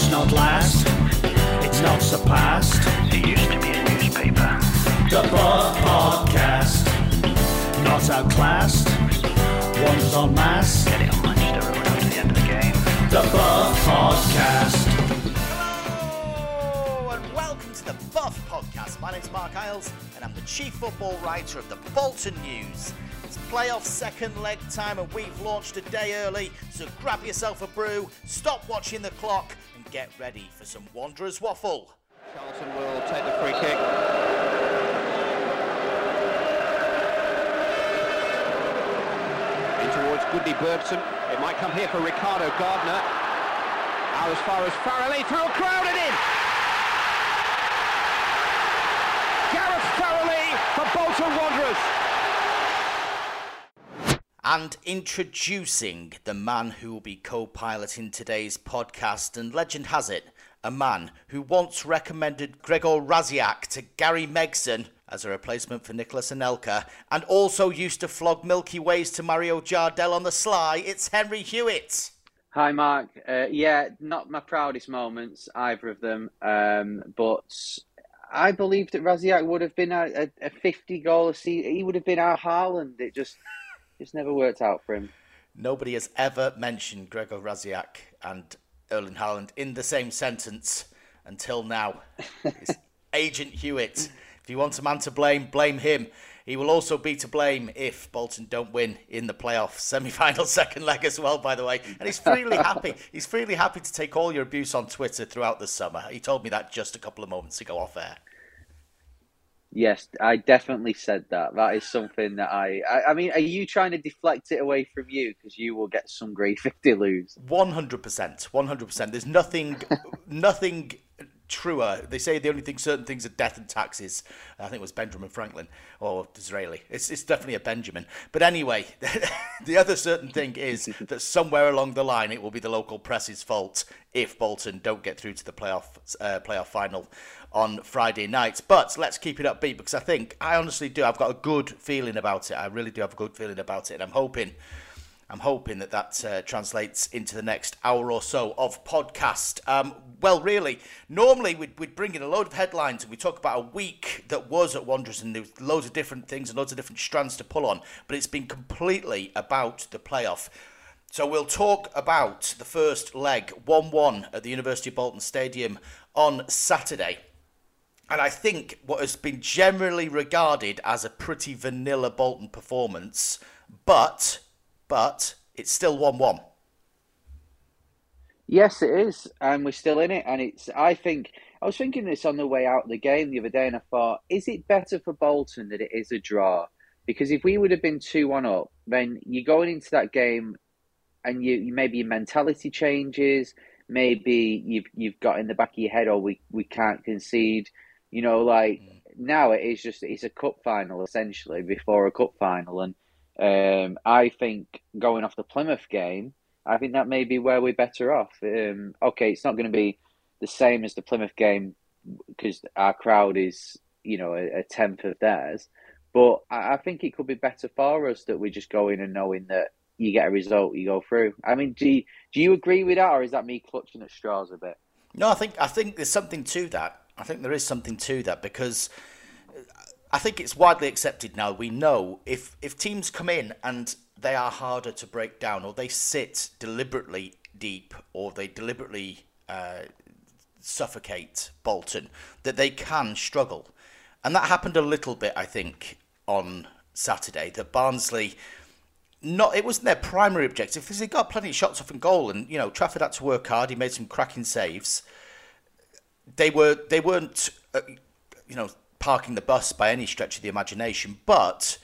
does not last. It's not surpassed. It used to be a newspaper. The Buff Podcast. Not outclassed. Wonders on mass. Get it on Manchester Road after the end of the game. The Buff Podcast. Hello and welcome to the Buff Podcast. My name's Marc Iles and I'm the chief football writer of the Bolton News. It's playoff second leg time and we've launched a day early, so grab yourself a brew, stop watching the clock, and get ready for some Wanderers waffle. Charlton will take the free kick. In towards Gudni Bergsson. It might come here for Ricardo Gardner. Out as far as Farrelly through a crowd and in. Gareth Farrelly for Bolton Wanderers. And introducing the man who will be co piloting today's podcast, and legend has it, a man who once recommended Gregor Rasiak to Gary Megson as a replacement for Nicolas Anelka, and also used to flog Milky Ways to Mario Jardel on the sly, it's Henry Hewitt. Hi, Marc. Uh, yeah, not my proudest moments, either of them. Um, but I believe that Rasiak would have been a, a, a 50 goal a season. He would have been our Haaland. It just, just never worked out for him. Nobody has ever mentioned Gregor Rasiak and Erling Haaland in the same sentence until now. It's Agent Hewitt. If you want a man to blame, blame him. He will also be to blame if Bolton don't win in the playoff semi-final second leg as well, by the way. And he's freely happy. He's freely happy to take all your abuse on Twitter throughout the summer. He told me that just a couple of moments ago off air. Yes, I definitely said that. That is something that I. I, I mean, are you trying to deflect it away from you because you will get some grief if they lose? One hundred percent, one hundred percent. There's nothing, nothing truer. They say the only thing certain things are death and taxes. I think it was Benjamin Franklin or Disraeli. It's it's definitely a Benjamin. But anyway, the other certain thing is that somewhere along the line it will be the local press's fault if Bolton don't get through to the playoff uh, playoff final on Friday night. But let's keep it upbeat because I think I honestly do. I've got a good feeling about it. I really do have a good feeling about it, and I'm hoping. I'm hoping that that uh, translates into the next hour or so of podcast. Um, well, really, normally we'd, we'd bring in a load of headlines and we talk about a week that was at Wanderers and there was loads of different things and loads of different strands to pull on, but it's been completely about the playoff. So we'll talk about the first leg, 1 1 at the University of Bolton Stadium on Saturday. And I think what has been generally regarded as a pretty vanilla Bolton performance, but but it's still 1 1. Yes, it is, and we're still in it. And it's. I think I was thinking this on the way out of the game the other day, and I thought, is it better for Bolton that it is a draw? Because if we would have been two one up, then you're going into that game, and you, maybe your mentality changes. Maybe you've you've got in the back of your head, oh, we we can't concede. You know, like now it is just it's a cup final essentially before a cup final, and um, I think going off the Plymouth game, I think that may be where we're better off. Um, okay, it's not going to be the same as the Plymouth game because our crowd is, you know, a, a tenth of theirs. But I, I think it could be better for us that we're just go in and knowing that you get a result, you go through. I mean, do you, do you agree with that, or is that me clutching at straws a bit? No, I think I think there's something to that. I think there is something to that because I think it's widely accepted now. We know if if teams come in and they are harder to break down, or they sit deliberately deep, or they deliberately uh, suffocate Bolton, that they can struggle, and that happened a little bit, I think, on Saturday. That Barnsley. Not, it wasn't their primary objective because they got plenty of shots off and goal, and you know Trafford had to work hard. He made some cracking saves. They were they weren't uh, you know parking the bus by any stretch of the imagination, but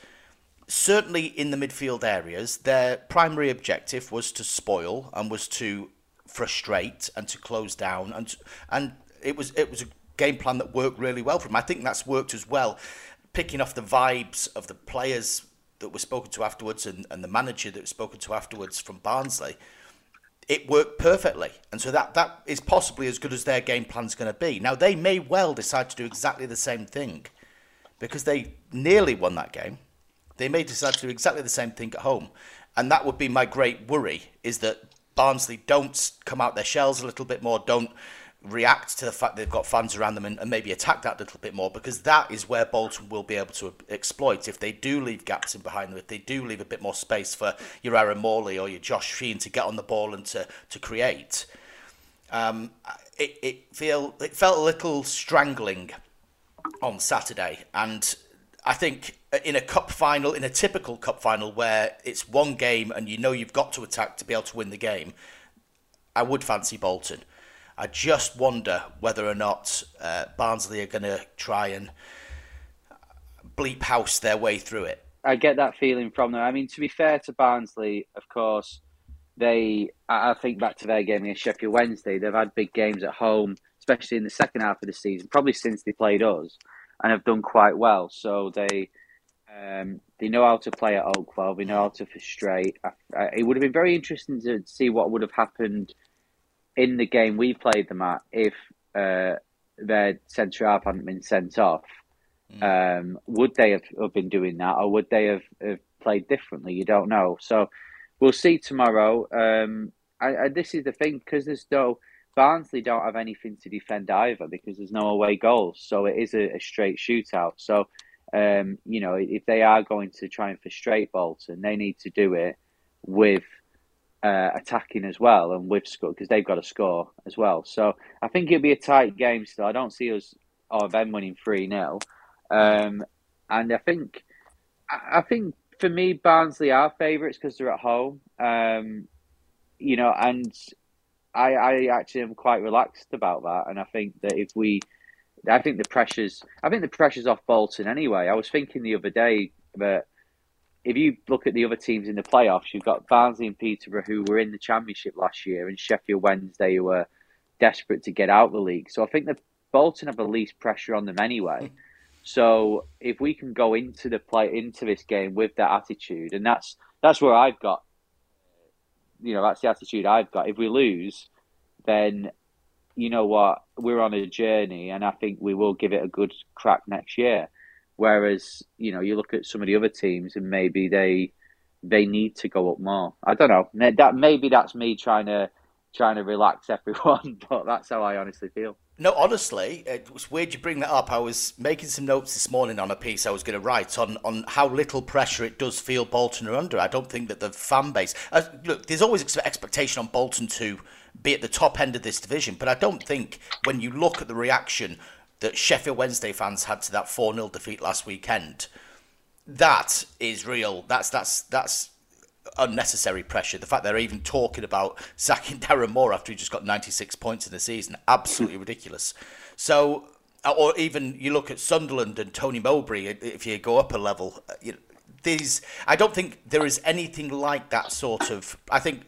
certainly in the midfield areas, their primary objective was to spoil and was to frustrate and to close down, and and it was it was a game plan that worked really well for them. I think that's worked as well, picking off the vibes of the players that were spoken to afterwards and, and the manager that was spoken to afterwards from Barnsley. It worked perfectly, and so that that is possibly as good as their game plan's going to be. Now they may well decide to do exactly the same thing, because they nearly won that game they may decide to do exactly the same thing at home. And that would be my great worry is that Barnsley don't come out their shells a little bit more, don't react to the fact they've got fans around them and, and, maybe attack that a little bit more because that is where Bolton will be able to exploit if they do leave gaps in behind them, if they do leave a bit more space for your Aaron Morley or your Josh Sheehan to get on the ball and to, to create. Um, it, it, feel, it felt a little strangling on Saturday and I think in a cup final, in a typical cup final where it's one game and you know you've got to attack to be able to win the game, I would fancy Bolton. I just wonder whether or not uh, Barnsley are going to try and bleep house their way through it. I get that feeling from them. I mean, to be fair to Barnsley, of course, they. I think back to their game against Sheffield Wednesday. They've had big games at home, especially in the second half of the season, probably since they played us, and have done quite well. So they. Um, they know how to play at Oakwell. They know how to frustrate. I, I, it would have been very interesting to see what would have happened in the game we played them at, if uh, their centre half hadn't been sent off, mm. um, would they have, have, been doing that, or would they have, have, played differently? You don't know. So we'll see tomorrow. Um, I, I, this is the thing because there's no Barnsley don't have anything to defend either because there's no away goals, so it is a, a straight shootout. So um, you know if they are going to try and frustrate Bolton, they need to do it with uh, attacking as well, and with score because they've got to score as well. So I think it'll be a tight game still. I don't see us or them winning three 0 um, and I think I think for me Barnsley are favourites because they're at home. Um, you know, and I I actually am quite relaxed about that, and I think that if we I think the pressures. I think the pressures off Bolton anyway. I was thinking the other day that if you look at the other teams in the playoffs, you've got Barnsley and Peterborough who were in the Championship last year, and Sheffield Wednesday who were desperate to get out of the league. So I think that Bolton have the least pressure on them anyway. Hmm. So if we can go into the play into this game with that attitude, and that's that's where I've got, you know, that's the attitude I've got. If we lose, then you know what, we're on a journey, and I think we will give it a good crack next year. Whereas, you know, you look at some of the other teams and maybe they they need to go up more. I don't know. That maybe that's me trying to trying to relax everyone, but that's how I honestly feel. No, honestly, it was weird you bring that up. I was making some notes this morning on a piece I was going to write on, on how little pressure it does feel Bolton are under. I don't think that the fan base. Uh, look, there's always expectation on Bolton to be at the top end of this division, but I don't think when you look at the reaction that Sheffield Wednesday fans had to that 4 0 defeat last weekend, that is real. That's that's that's unnecessary pressure. The fact they're even talking about sacking Darren Moore after he just got 96 points in the season, absolutely ridiculous. So, uh, or even you look at Sunderland and Tony Mowbray. If you go up a level, uh, you know, these I don't think there is anything like that sort of. I think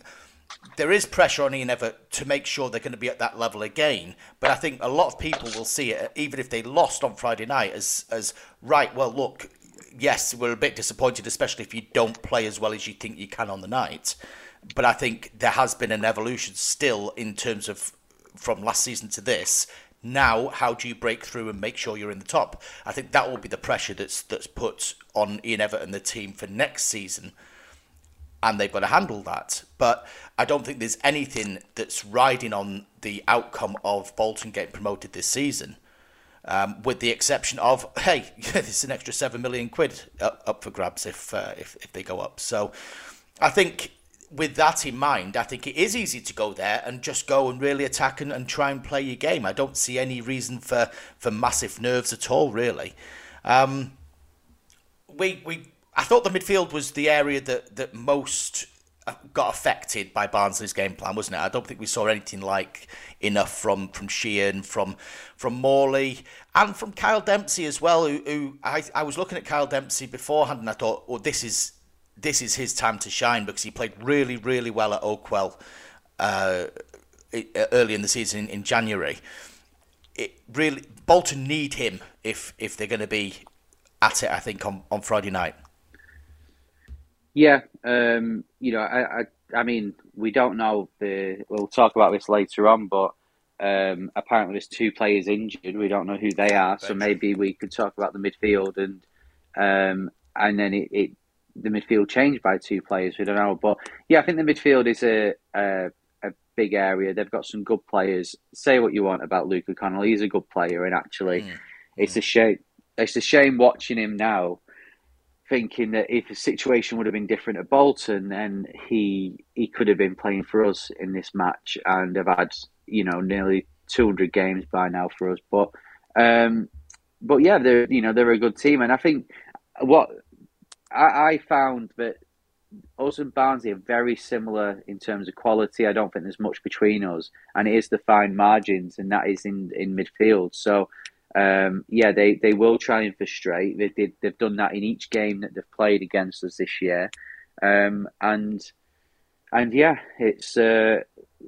there is pressure on Ian Evatt to make sure they're going to be at that level again. But I think a lot of people will see it, even if they lost on Friday night, as as right. Well, look, yes, we're a bit disappointed, especially if you don't play as well as you think you can on the night. But I think there has been an evolution still in terms of from last season to this. Now, how do you break through and make sure you're in the top? I think that will be the pressure that's that's put on Ian Evatt and the team for next season and they've got to handle that. But I don't think there's anything that's riding on the outcome of Bolton getting promoted this season, um, with the exception of hey, there's an extra seven million quid up, for grabs if, uh, if if they go up. So I think with that in mind, I think it is easy to go there and just go and really attack and, and try and play your game. I don't see any reason for, for massive nerves at all, really. Um, we we I thought the midfield was the area that, that most uh, got affected by Barnsley's game plan, wasn't it? I don't think we saw anything like enough from from Sheehan, from from Morley, and from Kyle Dempsey as well. Who, who I, I was looking at Kyle Dempsey beforehand, and I thought, well, this is this is his time to shine because he played really, really well at Oakwell uh, early in the season in, in January. It really Bolton need him if if they're going to be at it. I think on, on Friday night. Yeah, um, you know, I, I, I mean, we don't know the. We'll talk about this later on, but um, apparently there's two players injured. We don't know who they are, so maybe we could talk about the midfield and um, and then it, it the midfield changed by two players. We don't know, but yeah, I think the midfield is a, a a big area. They've got some good players. Say what you want about Luca Connell, he's a good player, and actually, Mm. it's a shame. It's a shame watching him now, thinking that if the situation would have been different at Bolton, then he he could have been playing for us in this match and have had you know nearly two hundred games by now for us. But um, but yeah, they're you know they're a good team, and I think what I, I found that us and Barnsley are very similar in terms of quality. I don't think there's much between us, and it is the fine margins, and that is in, in midfield. So, um, yeah, they, they will try and frustrate. They did they've done that in each game that they've played against us this year, um, and and yeah, it's uh,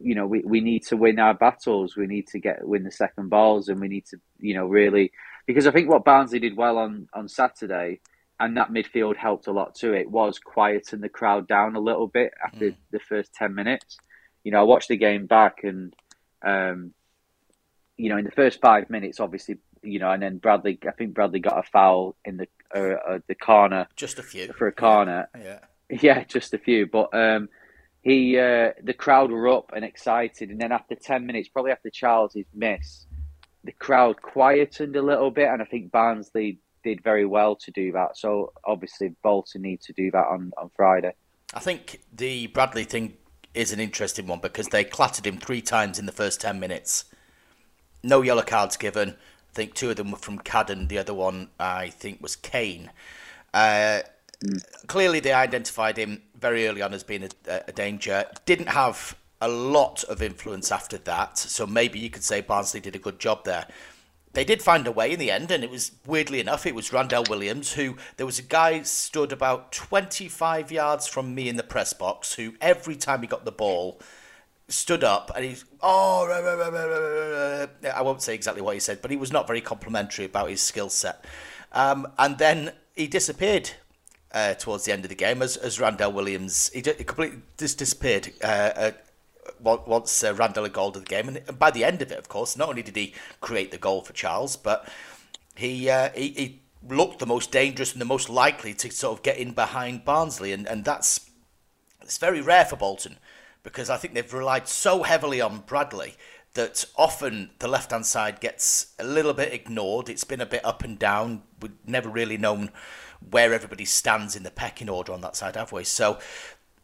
you know we, we need to win our battles. We need to get win the second balls, and we need to you know really because I think what Barnsley did well on on Saturday and that midfield helped a lot to it was quieting the crowd down a little bit after Mm. the first 10 minutes you know i watched the game back and um you know in the first five minutes obviously you know and then bradley i think bradley got a foul in the uh, uh, the corner Just a few. for a corner Yeah. yeah just a few but um he uh the crowd were up and excited and then after 10 minutes probably after charles's miss the crowd quietened a little bit and i think barnsley did very well to do that. So obviously Bolton need to do that on, on Friday. I think the Bradley thing is an interesting one because they clattered him three times in the first 10 minutes. No yellow cards given. I think two of them were from Cadden, the other one I think was Kane. Uh, Clearly, they identified him very early on as being a, a danger. Didn't have a lot of influence after that, so maybe you could say Barnsley did a good job there they did find a way in the end, and it was weirdly enough, it was Randell Williams who there was a guy stood about 25 yards from me in the press box who every time he got the ball stood up and he's oh rah. I won't say exactly what he said, but he was not very complimentary about his skill set. Um, and then he disappeared uh, towards the end of the game as, as Randell Williams. He, completely just disappeared. Uh, uh, once uh, Randell had goal to the game, and by the end of it, of course, not only did he create the goal for Charles, but he uh, he, he looked the most dangerous and the most likely to sort of get in behind Barnsley, and, and that's it's very rare for Bolton because I think they've relied so heavily on Bradley that often the left hand side gets a little bit ignored. It's been a bit up and down. We've never really known where everybody stands in the pecking order on that side, have we? So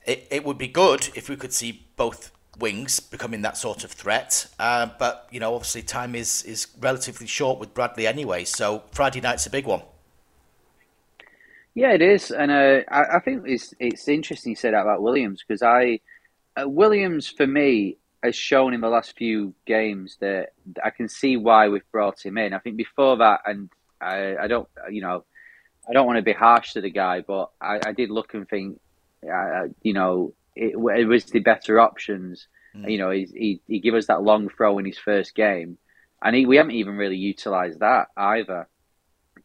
it, it would be good if we could see both wings becoming that sort of threat. Uh, but you know, obviously, time is is relatively short with Bradley anyway. So Friday night's a big one. Yeah, it is, and uh, I, I think it's it's interesting you said that about Williams because I uh, Williams for me has shown in the last few games that I can see why we've brought him in. I think before that, and I, I don't, you know, I don't want to be harsh to the guy, but I, I did look and think, uh, you know, it, it was the better options. Mm. You know, he, he he gave us that long throw in his first game, and he, we haven't even really utilised that either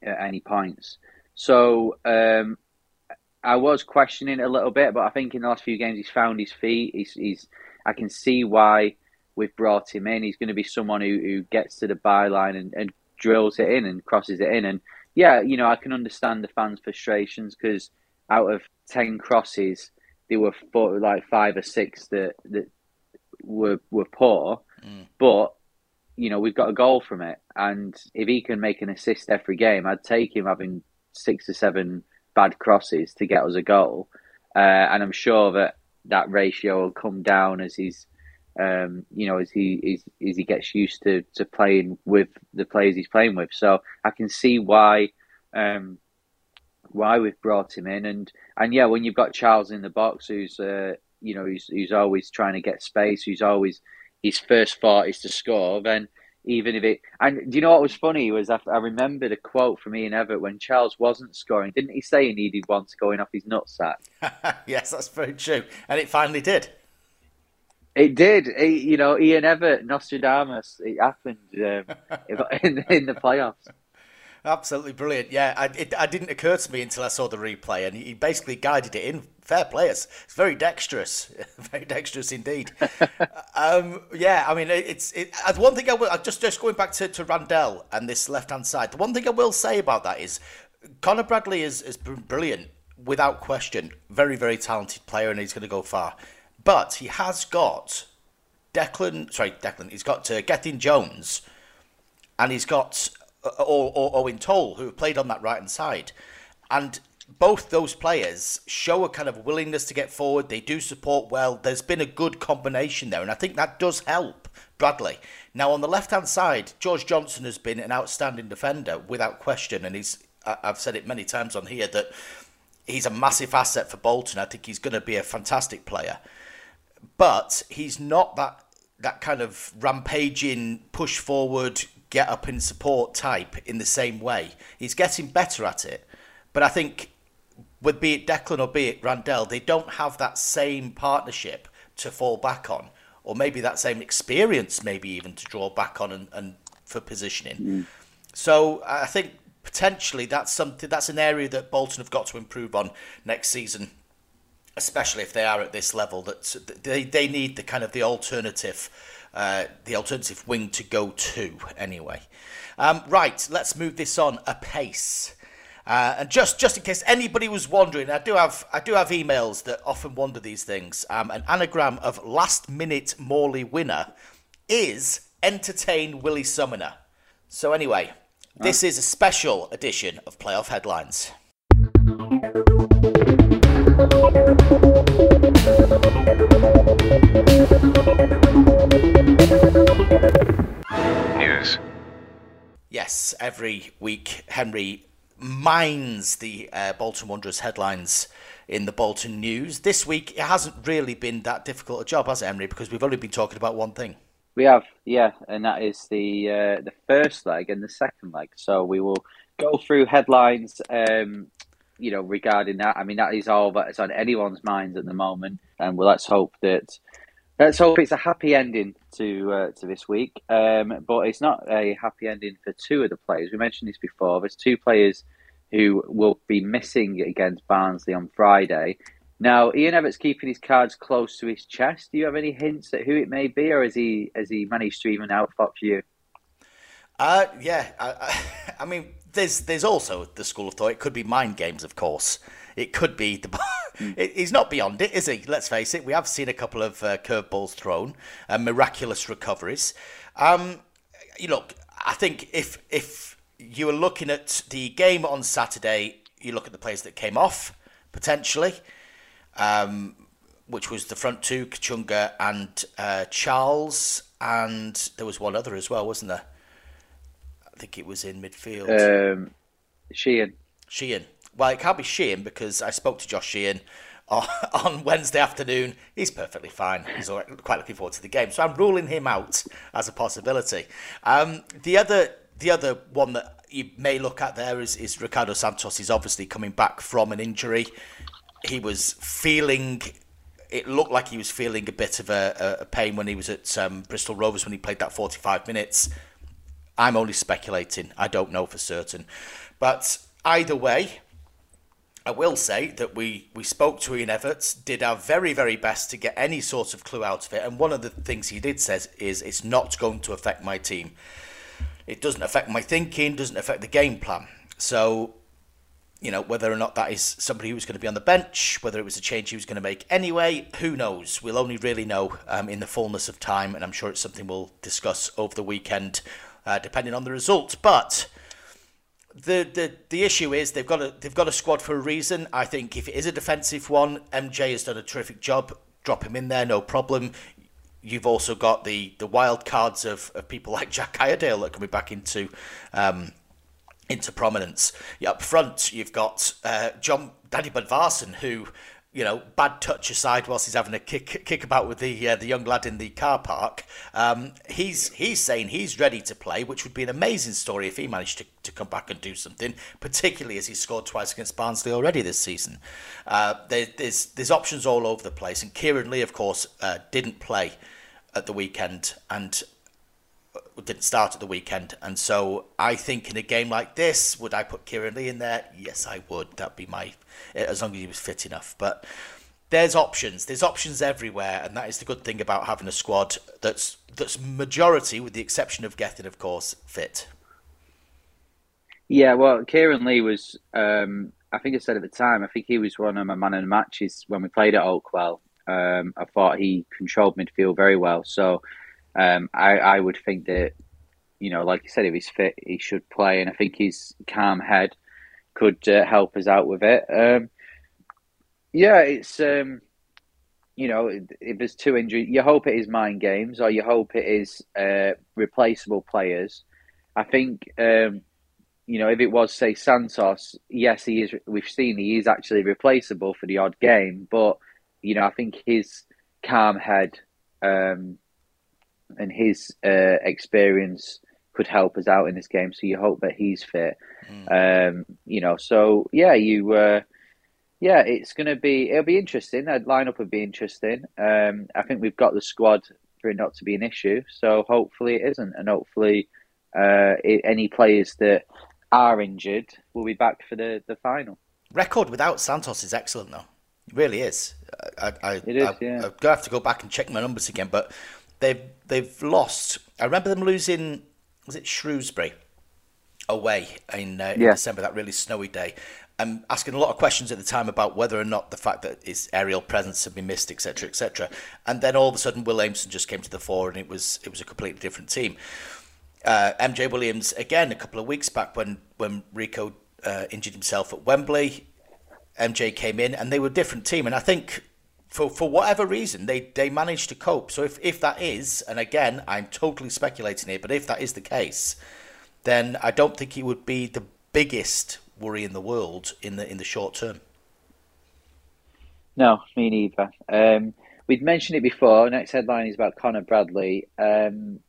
at any points. So um, I was questioning it a little bit, but I think in the last few games he's found his feet. He's, he's I can see why we've brought him in. He's going to be someone who, who gets to the byline and, and drills it in and crosses it in. And yeah, you know, I can understand the fans' frustrations because out of ten crosses, there were four, like five or six that that were were poor. Mm. But you know, we've got a goal from it, and if he can make an assist every game, I'd take him having six or seven bad crosses to get us a goal. Uh, and I'm sure that that ratio will come down as he's, um, you know, as he as, as he gets used to, to playing with the players he's playing with. So I can see why um, why we've brought him in, and and yeah, when you've got Charles in the box, who's uh, you know who's who's always trying to get space, who's always his first thought is to score, then even if it and do you know what was funny was I, I remembered a quote from Ian Evatt when Charles wasn't scoring. Didn't he say he needed one to going off his nutsack? yes, that's very true, and it finally did. It did. It, you know, Ian Evatt, Nostradamus. It happened um, in in the playoffs. Absolutely brilliant. Yeah, I, it, didn't occur to me until I saw the replay, and he basically guided it in. Fair players. It's very dexterous, very dexterous indeed. um, yeah, I mean, it's it, one thing I will. Just just going back to, to Randell and this left hand side. The one thing I will say about that is Connor Bradley is is brilliant without question. Very very talented player, and he's going to go far. But he has got Declan. Sorry, Declan. He's got uh, Gethin Jones, and he's got uh, Uh, or, or Eoin Toal, who have played on that right hand side, and both those players show a kind of willingness to get forward. They do support well. There's been a good combination there, and I think that does help Bradley. Now on the left hand side, George Johnson has been an outstanding defender without question, and he's I've said it many times on here that he's a massive asset for Bolton. I think he's going to be a fantastic player, but he's not that that kind of rampaging, push forward, get up and support type in the same way. He's getting better at it, but I think with be it Declan or be it Randell, they don't have that same partnership to fall back on, or maybe that same experience, maybe even to draw back on and, and for positioning. Mm. So I think potentially that's something that's an area that Bolton have got to improve on next season, especially if they are at this level. That they they need the kind of the alternative, uh, the alternative wing to go to anyway. Um, right, let's move this on a pace. Uh, and just, just in case anybody was wondering, I do have I do have emails that often wonder these things. Um, an anagram of last minute Morley winner is entertain Willie Summoner. So anyway, this is a special edition of Playoff Headlines. News. Yes, every week Henry mines the uh, Bolton Wanderers headlines in the Bolton News. This week it hasn't really been that difficult a job, has it, Henry? Because we've only been talking about one thing. We have, yeah, and that is the uh, the first leg and the second leg. So we will go through headlines, um, you know, regarding that. I mean, that is all that's on anyone's minds at the moment, and well, let's hope that let's hope it's a happy ending to uh, to this week. Um, but it's not a happy ending for two of the players. We mentioned this before. There's two players who will be missing against Barnsley on Friday. Now, Ian Evatt's keeping his cards close to his chest. Do you have any hints at who it may be, or has he has he managed to even out for you? Uh, yeah, I, I, mean, there's there's also the school of thought. It could be mind games, of course. It could be the. Mm. He's not beyond it, is he? Let's face it. We have seen a couple of uh, curveballs thrown, and miraculous recoveries. Um, you look, I think if if you were looking at the game on Saturday, you look at the players that came off potentially um, which was the front two, Kachunga and uh, Charles, and there was one other as well, wasn't there? I think it was in midfield. Um, Sheehan. Sheehan. Well, it can't be Sheehan because I spoke to Josh Sheehan on Wednesday afternoon. He's perfectly fine. He's quite looking forward to the game. So I'm ruling him out as a possibility. Um, the other the other one that you may look at there is, is Ricardo Santos. He's obviously coming back from an injury he was feeling. It looked like he was feeling a bit of a, a pain when he was at um, Bristol Rovers when he played that 45 minutes. I'm only speculating. I don't know for certain. But either way, I will say that we, we spoke to Ian Evatt, did our very, very best to get any sort of clue out of it. And one of the things he did say is it's not going to affect my team. It doesn't affect my thinking, doesn't affect the game plan. So you know, whether or not that is somebody who was going to be on the bench, whether it was a change he was going to make anyway, who knows? We'll only really know um, in the fullness of time, and I'm sure it's something we'll discuss over the weekend, uh, depending on the result. But the, the the issue is they've got a they've got a squad for a reason. I think if it is a defensive one, MJ has done a terrific job. Drop him in there, no problem. You've also got the the wild cards of, of people like Jack Iredale that are coming back into um, into prominence. Up front, you've got uh, Jon Dadi Bodvarsson, who, you know, bad touch aside, whilst he's having a kick kick about with the uh, the young lad in the car park, um, he's he's saying he's ready to play, which would be an amazing story if he managed to, to come back and do something, particularly as he scored twice against Barnsley already this season. Uh, there, there's there's options all over the place, and Kieran Lee, of course, uh, didn't play at the weekend, and didn't start at the weekend. And so I think in a game like this, would I put Kieran Lee in there? Yes, I would. That'd be my, as long as he was fit enough. But there's options. There's options everywhere, and that is the good thing about having a squad that's that's majority, with the exception of Gethin, of course, fit. Yeah, well, Kieran Lee was. Um, I think I said at the time. I think he was one of my man of the matches when we played at Oakwell. Um, I thought he controlled midfield very well. So um, I, I would think that, you know, like you said, if he's fit, he should play. And I think his calm head could uh, help us out with it. Um, yeah, it's, um, you know, if there's two injuries, you hope it is mind games or you hope it is uh, replaceable players. I think, um, you know, if it was, say, Santos, yes, he is, we've seen he is actually replaceable for the odd game, but, you know, I think his calm head, um, and his uh, experience could help us out in this game. So you hope that he's fit. Mm. Um, you know, so yeah, you. Uh, yeah, it's going to be. It'll be interesting. That lineup would be interesting. Um, I think we've got the squad for it not to be an issue. So hopefully it isn't, and hopefully uh, it, any players that are injured will be back for the, the final. Record without Santos is excellent, though. It really is. I, I, it is. I, yeah. I'm gonna have to go back and check my numbers again, but they've they've lost. I remember them losing. Was it Shrewsbury away in, uh, in Yeah. December? That really snowy day. I'm asking a lot of questions at the time about whether or not the fact that his aerial presence had been missed, etc., etc. And then all of a sudden, Will Aimson just came to the fore, and it was it was a completely different team. Uh, MJ Williams again a couple of weeks back when when Rico uh, injured himself at Wembley. MJ came in, and they were a different team. And I think for for whatever reason they they managed to cope. So if if that is, and again I'm totally speculating here, but if that is the case, then I don't think it would be the biggest worry in the world in the in the short term. No, me neither. Um, we'd mentioned it before. Next headline is about Connor Bradley. Um,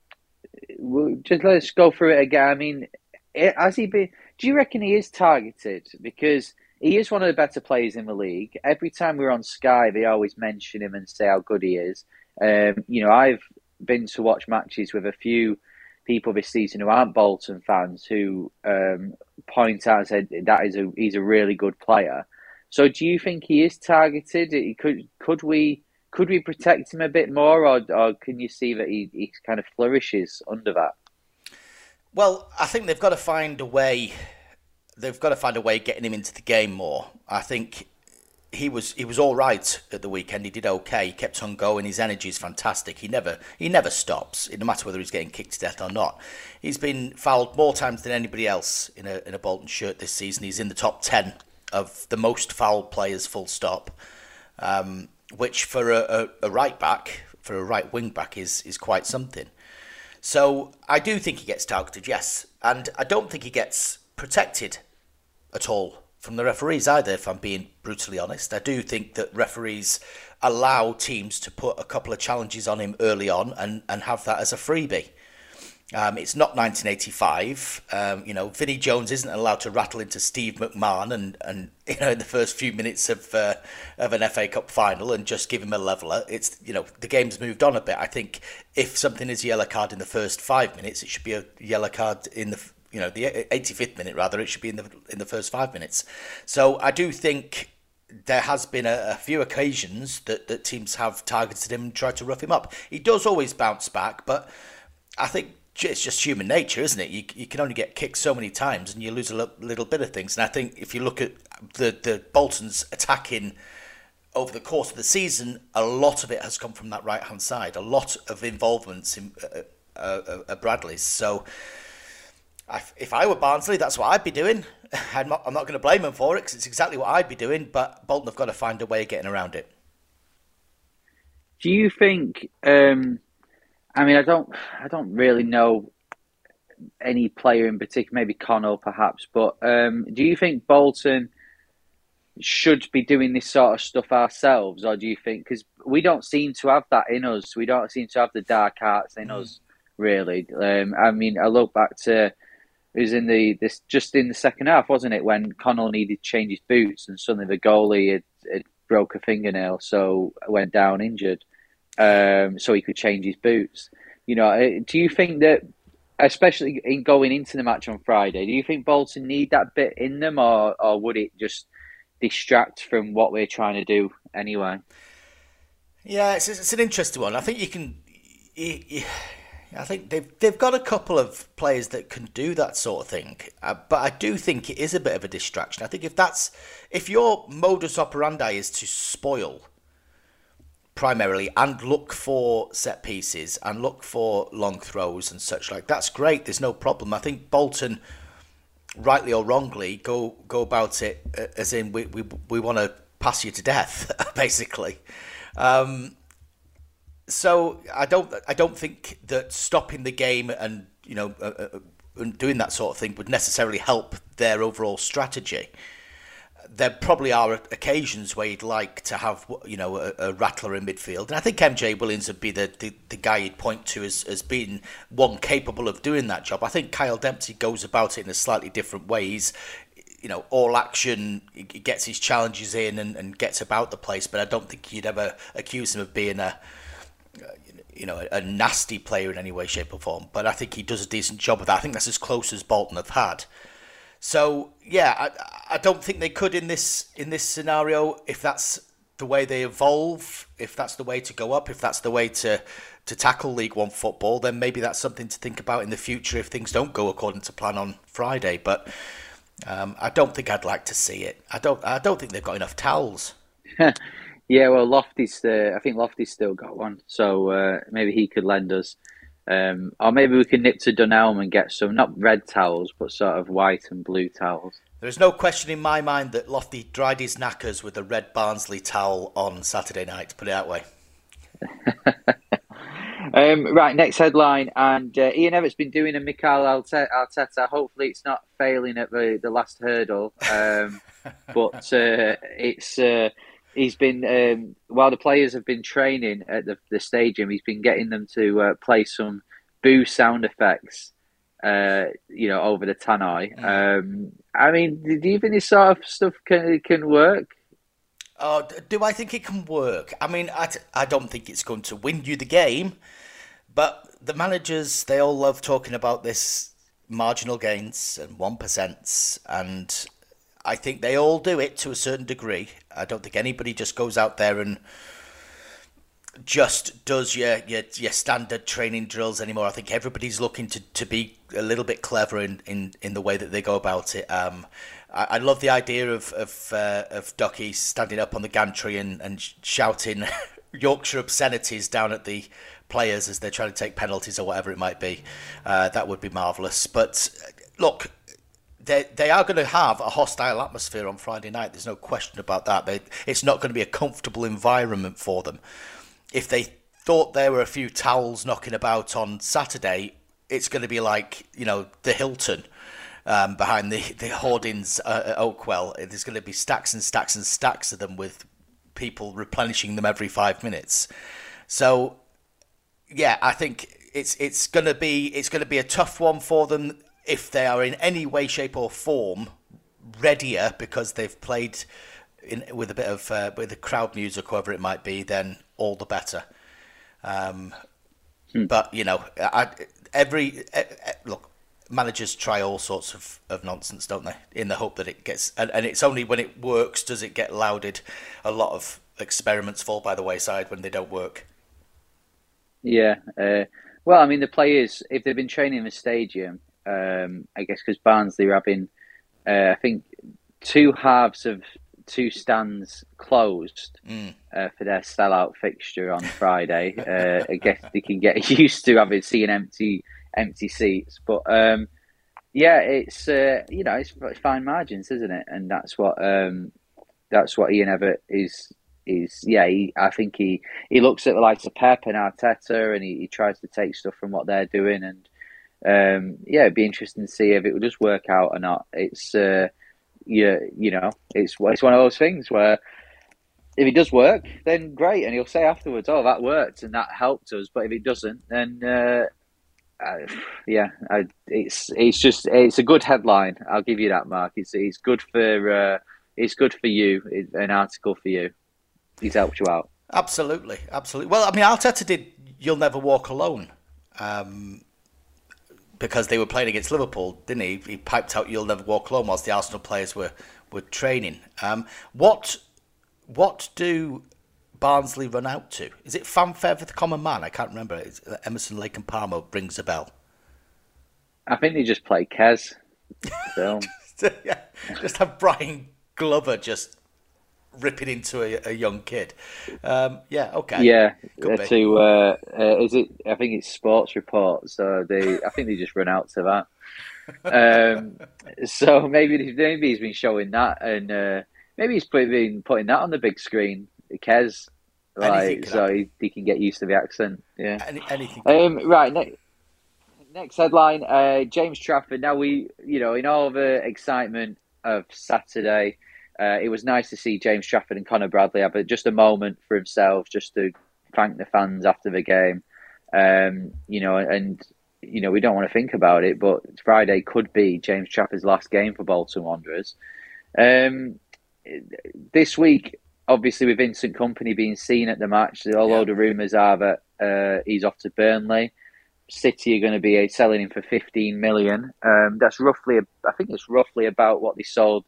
we'll just let's go through it again. I mean, has he been? Do you reckon he is targeted? Because he is one of the better players in the league. Every time we're on Sky, they always mention him and say how good he is. Um, you know, I've been to watch matches with a few people this season who aren't Bolton fans who um, point out and said that is a he's a really good player. So, do you think he is targeted? Could could we could we protect him a bit more, or, or can you see that he, he kind of flourishes under that? Well, I think they've got to find a way. They've got to find a way of getting him into the game more. I think he was he was all right at the weekend. He did okay. He kept on going. His energy is fantastic. He never he never stops. No matter whether he's getting kicked to death or not. He's been fouled more times than anybody else in a in a Bolton shirt this season. He's in the top ten of the most fouled players. Full stop. Um, which for a, a, a right back, for a right wing back, is is quite something. So I do think he gets targeted, yes, and I don't think he gets protected at all from the referees either. If I'm being brutally honest, I do think that referees allow teams to put a couple of challenges on him early on and and have that as a freebie. Um, it's not 1985. Um, you know, Vinnie Jones isn't allowed to rattle into Steve McMahon and, and you know in the first few minutes of uh, of an FA Cup final and just give him a leveler. It's you know the game's moved on a bit. I think if something is a yellow card in the first five minutes, it should be a yellow card in the you know the 85th minute rather. It should be in the in the first five minutes. So I do think there has been a, a, few occasions that, that teams have targeted him and tried to rough him up. He does always bounce back, but I think it's just human nature, isn't it? You, you can only get kicked so many times and you lose a little, bit of things. And I think if you look at the, the Bolton's attacking over the course of the season, a lot of it has come from that right hand side. A lot of involvements in uh, uh, uh, Bradley's. So if I were Barnsley, that's what I'd be doing. I'm not, I'm not going to blame them for it because it's exactly what I'd be doing. But Bolton have got to find a way of getting around it. Do you think? Um, I mean, I don't, I don't really know any player in particular. Maybe Connell, perhaps. But um, do you think Bolton should be doing this sort of stuff ourselves, or do you think because we don't seem to have that in us? We don't seem to have the dark arts in mm. us, really. Um, I mean, I look back to it was in the this just in the second half, wasn't it, when Connell needed to change his boots and suddenly the goalie had, had broke a fingernail, so went down injured, um, so he could change his boots. You know, uh, do you think that, especially in going into the match on Friday, do you think Bolton need that bit in them, or or would it just distract from what we're trying to do anyway? Yeah, it's it's an interesting one. I think you can. You, you, I think they've they've got a couple of players that can do that sort of thing, uh, but I do think it is a bit of a distraction. I think if that's if your modus operandi is to spoil primarily and look for set pieces and look for long throws and such like. That's great. There's no problem. I think Bolton, rightly or wrongly, go go about it uh, as in we we, we want to pass you to death, basically. Um, so I don't I don't think that stopping the game and you know uh, uh, and doing that sort of thing would necessarily help their overall strategy. There probably are occasions where you'd like to have you know a, a rattler in midfield, and I think MJ Williams would be the, the, the guy you'd point to as, as being one capable of doing that job. I think Kyle Dempsey goes about it in a slightly different way. He's you know, all action, he gets his challenges in and, and gets about the place. But I don't think you'd ever accuse him of being a, you know, a, nasty player in any way, shape, or form. But I think he does a decent job of that. I think that's as close as Bolton have had. So yeah, I, I don't think they could in this in this scenario if that's the way they evolve, if that's the way to go up, if that's the way to to tackle League One football, then maybe that's something to think about in the future if things don't go according to plan on Friday. But um, I don't think I'd like to see it. I don't. I don't think they've got enough towels. yeah, well, Lofty's. Uh, I think Lofty's still got one, so uh, maybe he could lend us, um, or maybe we can nip to Dunelm and get some not red towels, but sort of white and blue towels. There's no question in my mind that Lofty dried his knackers with a red Barnsley towel on Saturday night. To Put it that way. Um, right, next headline. And uh, Ian Evatt's been doing a Mikel Arteta. Hopefully, it's not failing at the, the last hurdle. Um, but uh, it's uh, he's been um, while the players have been training at the, the stadium, he's been getting them to uh, play some boo sound effects. Uh, you know, over the tannoy. Mm. Um, I mean, do you think this sort of stuff can can work? Oh, do I think it can work? I mean, I, I don't think it's going to win you the game, but the managers, they all love talking about this marginal gains and 1%, and I think they all do it to a certain degree. I don't think anybody just goes out there and just does your, your your standard training drills anymore. I think everybody's looking to, to be a little bit clever in, in, in the way that they go about it. Um, I, I love the idea of of, uh, of Ducky standing up on the gantry and, and shouting Yorkshire obscenities down at the players as they're trying to take penalties or whatever it might be. Uh, that would be marvellous. But look, they they are going to have a hostile atmosphere on Friday night. There's no question about that. They, it's not going to be a comfortable environment for them. If they thought there were a few towels knocking about on Saturday, it's going to be like you know the Hilton um, behind the, the hoardings uh, at Oakwell. There's going to be stacks and stacks and stacks of them with people replenishing them every five minutes. So, yeah, I think it's it's going to be it's going to be a tough one for them if they are in any way, shape, or form readier because they've played in, with a bit of uh, with the crowd music, whoever it might be. Then all the better. Um, hmm. But you know, I, every look, managers try all sorts of, of nonsense, don't they? In the hope that it gets, and, and it's only when it works does it get lauded. A lot of experiments fall by the wayside when they don't work. Yeah. Uh, well, I mean, the players, if they've been training in the stadium, um, I guess because Barnsley are having, uh, I think, two halves of two stands closed mm. uh, for their sellout fixture on Friday. uh, I guess they can get used to having seeing empty empty seats. But um, yeah, it's uh, you know it's, it's, fine margins, isn't it? And that's what um, that's what Ian Evatt is is. Yeah, he, I think he he looks at the likes of Pep and Arteta, and he, he tries to take stuff from what they're doing. And um, yeah, it'd be interesting to see if it will just work out or not. It's uh, yeah, you know, it's it's one of those things where if it does work, then great, and he'll say afterwards, "Oh, that worked and that helped us." But if it doesn't, then uh, uh, yeah, I, it's it's just it's a good headline. I'll give you that, Marc. It's it's good for uh, it's good for you. It's an article for you. He's helped you out. Absolutely, absolutely. Well, I mean, Arteta did. You'll never walk alone. Um, because they were playing against Liverpool, didn't he? He piped out "You'll never walk alone" whilst the Arsenal players were were training. Um, what what do Barnsley run out to? Is it fanfare for the common man? I can't remember. It's uh, Emerson Lake and Palmer rings a bell. I think they just play Kes. yeah, just have Brian Glover just ripping into a, a young kid. Um, yeah, okay. Yeah, Could uh, to uh, uh, is it? I think it's Sports Report. So they, I think they just run out to that. Um, so maybe maybe he's been showing that, and uh, maybe he's put, been putting that on the big screen. Kes, Anything like so he, he can get used to the accent. Yeah. Any, anything. Um, right. Ne- next headline: uh, James Trafford. Now we, you know, in all the excitement of Saturday, uh, it was nice to see James Trafford and Conor Bradley have just a moment for himself, just to thank the fans after the game. Um, you know, and you know we don't want to think about it, but Friday could be James Trafford's last game for Bolton Wanderers. Um, this week, obviously, with Vincent Kompany being seen at the match, although Yeah. the rumours are that uh, he's off to Burnley. City are going to be selling him for 15 million. Um, that's roughly, I think it's roughly about what they sold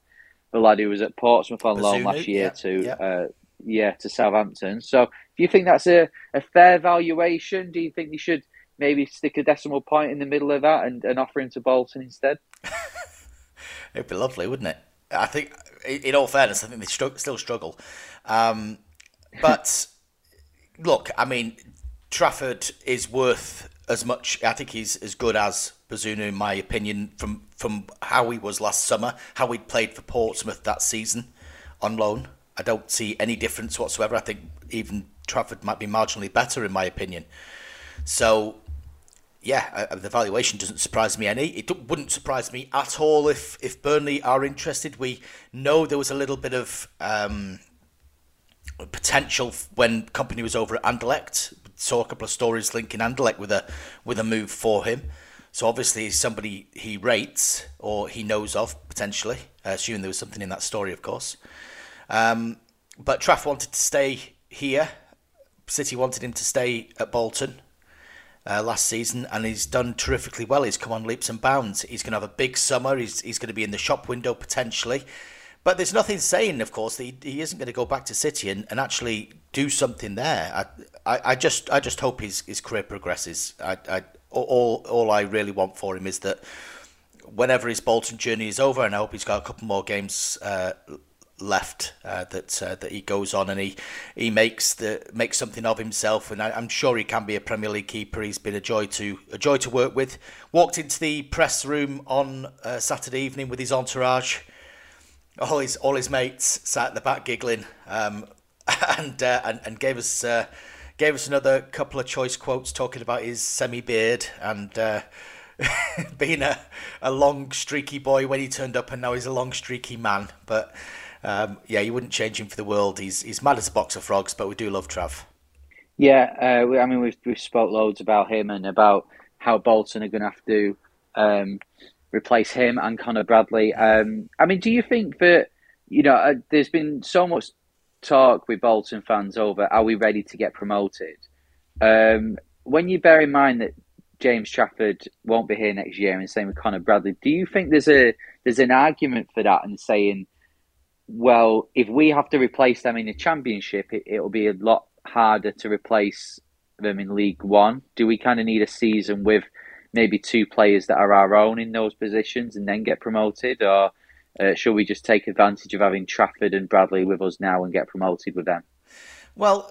the lad who was at Portsmouth on loan last year yeah, to, yeah. Uh, yeah, to Southampton. So, do you think that's a, a fair valuation? Do you think they should maybe stick a decimal point in the middle of that and, and offer him to Bolton instead? It'd be lovely, wouldn't it? I think, in in all fairness, I think they stru- still struggle. Um, but look, I mean, Trafford is worth as much. I think he's as good as Bazunu, in my opinion, from from how he was last summer, how he played for Portsmouth that season on loan. I don't see any difference whatsoever. I think even Trafford might be marginally better, in my opinion. So yeah, uh, the valuation doesn't surprise me any. It wouldn't surprise me at all if if Burnley are interested. We know there was a little bit of um, potential when Kompany was over at Anderlecht. Saw a couple of stories linking Anderlecht with a with a move for him. So obviously somebody he rates or he knows of potentially. Assuming there was something in that story, of course. Um, but Traff wanted to stay here. City wanted him to stay at Bolton uh, last season, and he's done terrifically well. He's come on leaps and bounds. He's going to have a big summer. He's, he's going to be in the shop window potentially. But there's nothing saying, of course, that he, he isn't going to go back to City and, and actually do something there. I, I, I just I just hope his, his career progresses. I, I, all all I really want for him is that whenever his Bolton journey is over, and I hope he's got a couple more games uh, left uh, that uh, that he goes on and he he makes the makes something of himself. And I, I'm sure he can be a Premier League keeper. He's been a joy to a joy to work with. Walked into the press room on uh, Saturday evening with his entourage. All his all his mates sat at the back giggling, um, and, uh, and and gave us uh, gave us another couple of choice quotes talking about his semi beard and uh, being a, a long streaky boy when he turned up, and now he's a long streaky man. But um, yeah, you wouldn't change him for the world. He's he's mad as a box of frogs, but we do love Traff. Yeah, uh, we, I mean, we've, we've spoke loads about him and about how Bolton are going to have to um, replace him and Conor Bradley. Um, I mean, do you think that, you know, uh, there's been so much talk with Bolton fans over are we ready to get promoted? Um, when you bear in mind that James Trafford won't be here next year and same with Conor Bradley, do you think there's a there's an argument for that and saying, well, if we have to replace them in the championship, it, it'll be a lot harder to replace them in League One. Do we kind of need a season with maybe two players that are our own in those positions and then get promoted, or uh, should we just take advantage of having Trafford and Bradley with us now and get promoted with them? Well,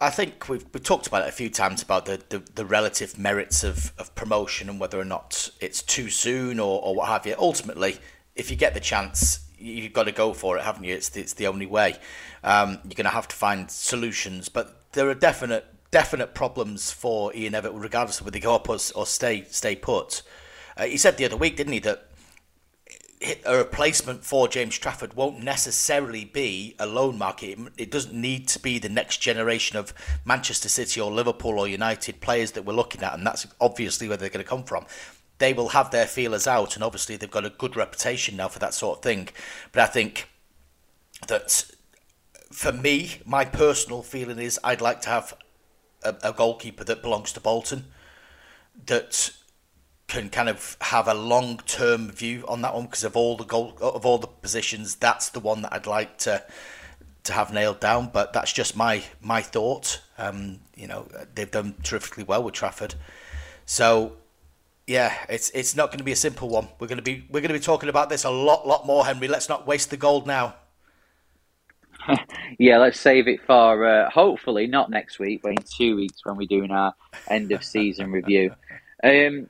I think we've, we've talked about it a few times about the, the, the relative merits of, of promotion and whether or not it's too soon or, or what have you. Ultimately, if you get the chance, you've got to go for it, haven't you? It's the, it's the only way. Um, you're going to have to find solutions, but there are definite definite problems for Ian Evatt, regardless of whether they go up or, or stay stay put. Uh, he said the other week, didn't he, that a replacement for James Trafford won't necessarily be a loan market. It- It doesn't need to be the next generation of Manchester City or Liverpool or United players that we're looking at, and that's obviously where they're going to come from. They will have their feelers out, and obviously they've got a good reputation now for that sort of thing. But I think that for me, my personal feeling is I'd like to have a, a goalkeeper that belongs to Bolton that can kind of have a long term view on that one because of all the goal of all the positions that's the one that I'd like to to have nailed down but that's just my my thought. Um, you know they've done terrifically well with Trafford. So yeah it's it's not going to be a simple one. We're going to be we're going to be talking about this a lot lot more Henry. Let's not waste the gold now yeah, let's save it for uh, hopefully not next week, but in two weeks when we're doing our end of season review. Um,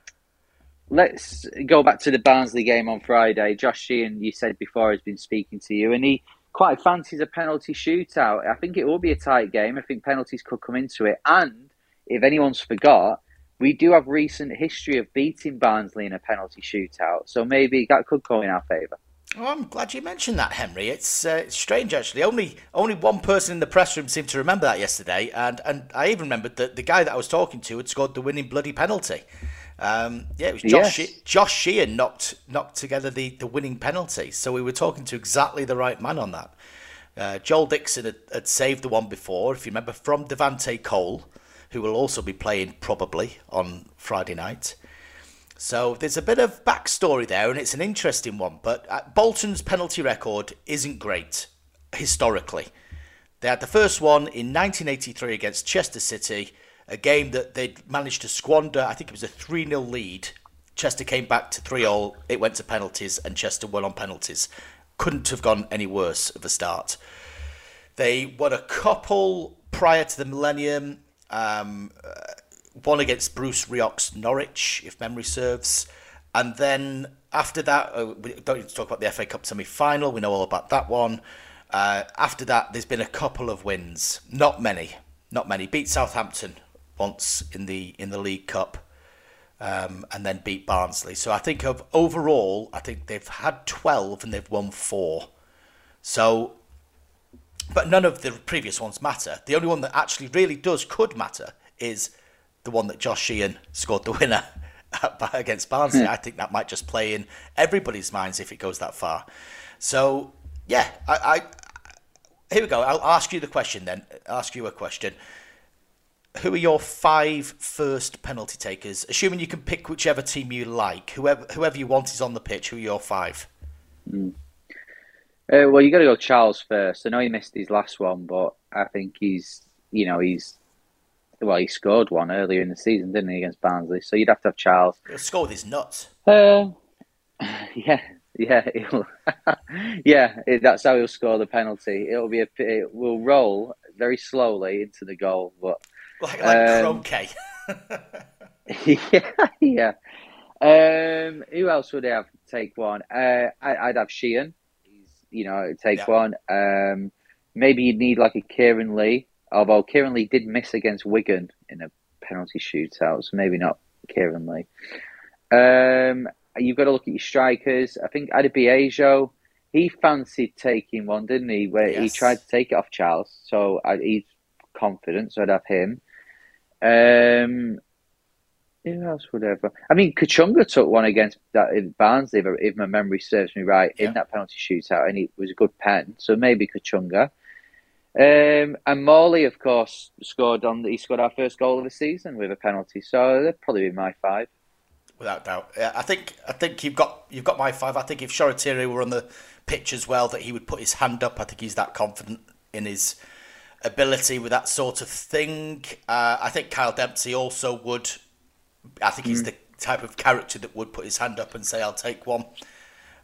let's go back to the Barnsley game on Friday. Josh Sheehan, you said before, has been speaking to you, and he quite fancies a penalty shootout. I think it will be a tight game. I think penalties could come into it. And if anyone's forgot, we do have recent history of beating Barnsley in a penalty shootout, so maybe that could go in our favour. Oh, I'm glad you mentioned that, Henry. It's, uh, it's strange actually. Only only one person in the press room seemed to remember that yesterday, and, and I even remembered that the guy that I was talking to had scored the winning bloody penalty. Um, yeah, it was Josh. Yes. Josh Sheehan knocked knocked together the, the winning penalty. So we were talking to exactly the right man on that. Uh, Joel Dixon had, had saved the one before, if you remember, from Devante Cole, who will also be playing probably on Friday night. So there's a bit of backstory there, and it's an interesting one. But uh, Bolton's penalty record isn't great historically. They had the first one in 1983 against Chester City, a game that they'd managed to squander. I think it was a 3 0 lead. Chester came back to 3 0. It went to penalties, and Chester won on penalties. Couldn't have gone any worse of a start. They won a couple prior to the millennium. Um, one against Bruce Rioch's Norwich, if memory serves. And then after that, uh, we don't need to talk about the FA Cup semi final. We know all about that one. Uh, after that, there's been a couple of wins. Not many. Not many. Beat Southampton once in the in the League Cup. Um, and then beat Barnsley. So I think of overall, I think they've had 12 and they've won four. So but none of the previous ones matter. The only one that actually really does could matter is the one that Josh Sheehan scored the winner against Barnsley. I think that might just play in everybody's minds if it goes that far. So yeah, I, I here we go. I'll ask you the question then. ask you a question. Who are your five first penalty takers? Assuming you can pick whichever team you like, whoever whoever you want is on the pitch. Who are your five? Uh, well, you got to go Charles first. I know he missed his last one, but I think he's, you know, he's, well, he scored one earlier in the season, didn't he, against Barnsley? So you'd have to have Charles. He'll score with his nuts. Uh, yeah, yeah, yeah. That's how he'll score the penalty. It'll be a, it will roll very slowly into the goal, but Like like Um, yeah, yeah. Um, who else would I have take one? Uh, I, I'd have Sheehan. He's, you know, take Yeah. one. Um, maybe you'd need like a Kieran Lee. Although Kieran Lee did miss against Wigan in a penalty shootout, so maybe not Kieran Lee. Um, you've got to look at your strikers. I think Adeboyejo, he fancied taking one, didn't he? Where he tried to take it off Charles, so I, he's confident, so I'd have him. Um, who else would ever? I mean, Kachunga took one against that in Barnsley, if, if my memory serves me right, Yeah. in that penalty shootout, and it was a good pen. So maybe Kachunga. Um, and Morley, of course, scored on. He scored our first goal of the season with a penalty. So that'd probably be my five. without doubt. Yeah, I think I think you've got you've got my five. I think if Shoretire were on the pitch as well, that he would put his hand up. I think he's that confident in his ability with that sort of thing. Uh, I think Kyle Dempsey also would. I think he's the type of character that would put his hand up and say, "I'll take one."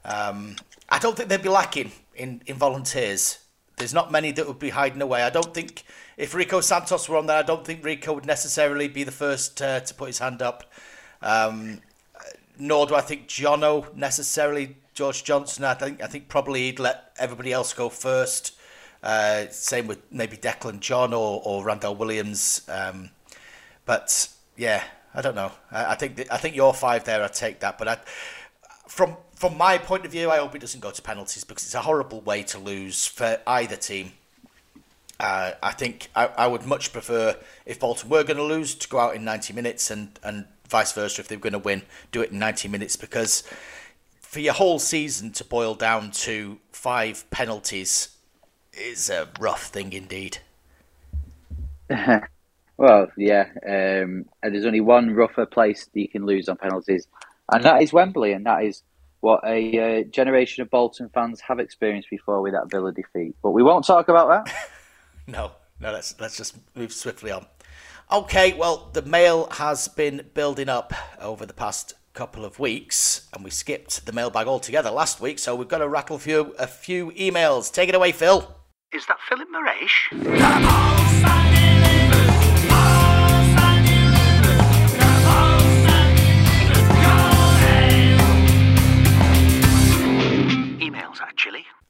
Um, I don't think they'd be lacking in, in volunteers. There's not many that would be hiding away. I don't think if Rico Santos were on there, I don't think Rico would necessarily be the first uh, to put his hand up. Um, nor do I think Jono necessarily. George Johnson, I think I think probably he'd let everybody else go first. Uh, same with maybe Declan John or, or Randell Williams. Um, but yeah, I don't know. I, I think th- I think your five there. I take that. But I, from from my point of view, I hope it doesn't go to penalties because it's a horrible way to lose for either team. Uh, I think I, I would much prefer if Bolton were going to lose to go out in 90 minutes and, and vice versa if they were going to win, do it in 90 minutes because for your whole season to boil down to five penalties is a rough thing indeed. Well, yeah. Um, and there's only one rougher place that you can lose on penalties, and that is Wembley, and that is what a uh, generation of Bolton fans have experienced before with that Villa defeat. But we won't talk about that. No, no, let's let's just move swiftly on. Okay, well, the mail has been building up over the past couple of weeks, and we skipped the mailbag altogether last week, so we've got to rattle a few a few emails. Take it away, Phil. Is that Philip Morash?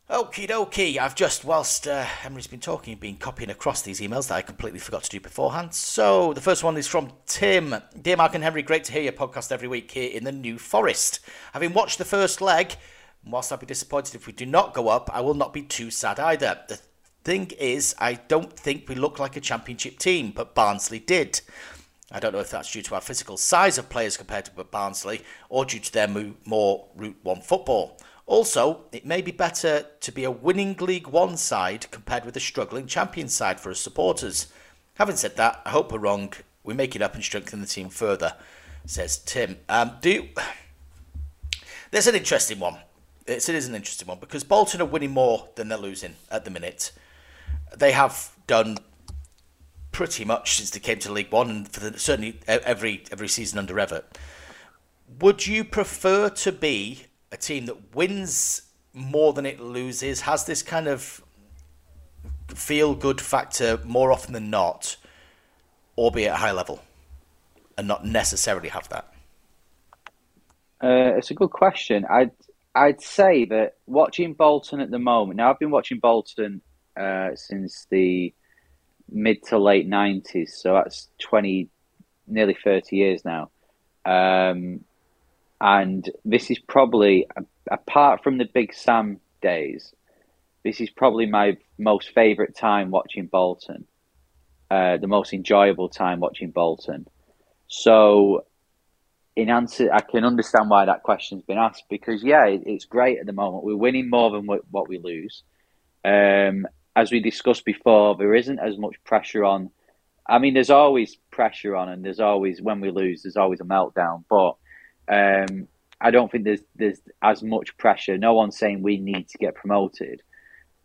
Okie dokie. I've just, whilst uh, Henry's been talking, been copying across these emails that I completely forgot to do beforehand. So the first one is from Tim. Dear Marc and Henry, great to hear your podcast every week here in the New Forest. Having watched the first leg, whilst I'll be disappointed if we do not go up, I will not be too sad either. The thing is, I don't think we look like a championship team, but Barnsley did. I don't know if that's due to our physical size of players compared to Barnsley or due to their more Route 1 football. Also, it may be better to be a winning League One side compared with a struggling champion side for us supporters. Having said that, I hope we're wrong. We make it up and strengthen the team further, says Tim. Um, do you... There's an interesting one. It's, it is an interesting one because Bolton are winning more than they're losing at the minute. They have done pretty much since they came to League One, and for the, certainly every every season under Evatt. Would you prefer to be a team that wins more than it loses, has this kind of feel good factor more often than not, or be at a high level, and not necessarily have that? Uh, it's a good question. I'd I'd say that watching Bolton at the moment. Now I've been watching Bolton uh, since the mid to late nineties, so that's twenty, nearly thirty years now. Um, and this is probably apart from the Big Sam days, this is probably my most favourite time watching Bolton. Uh, the most enjoyable time watching Bolton. So in answer, I can understand why that question's been asked because yeah, it, it's great at the moment. We're winning more than what, what we lose. Um, as we discussed before, there isn't as much pressure on. I mean, there's always pressure on, and there's always when we lose, there's always a meltdown. But um, I don't think there's there's as much pressure. No one's saying we need to get promoted.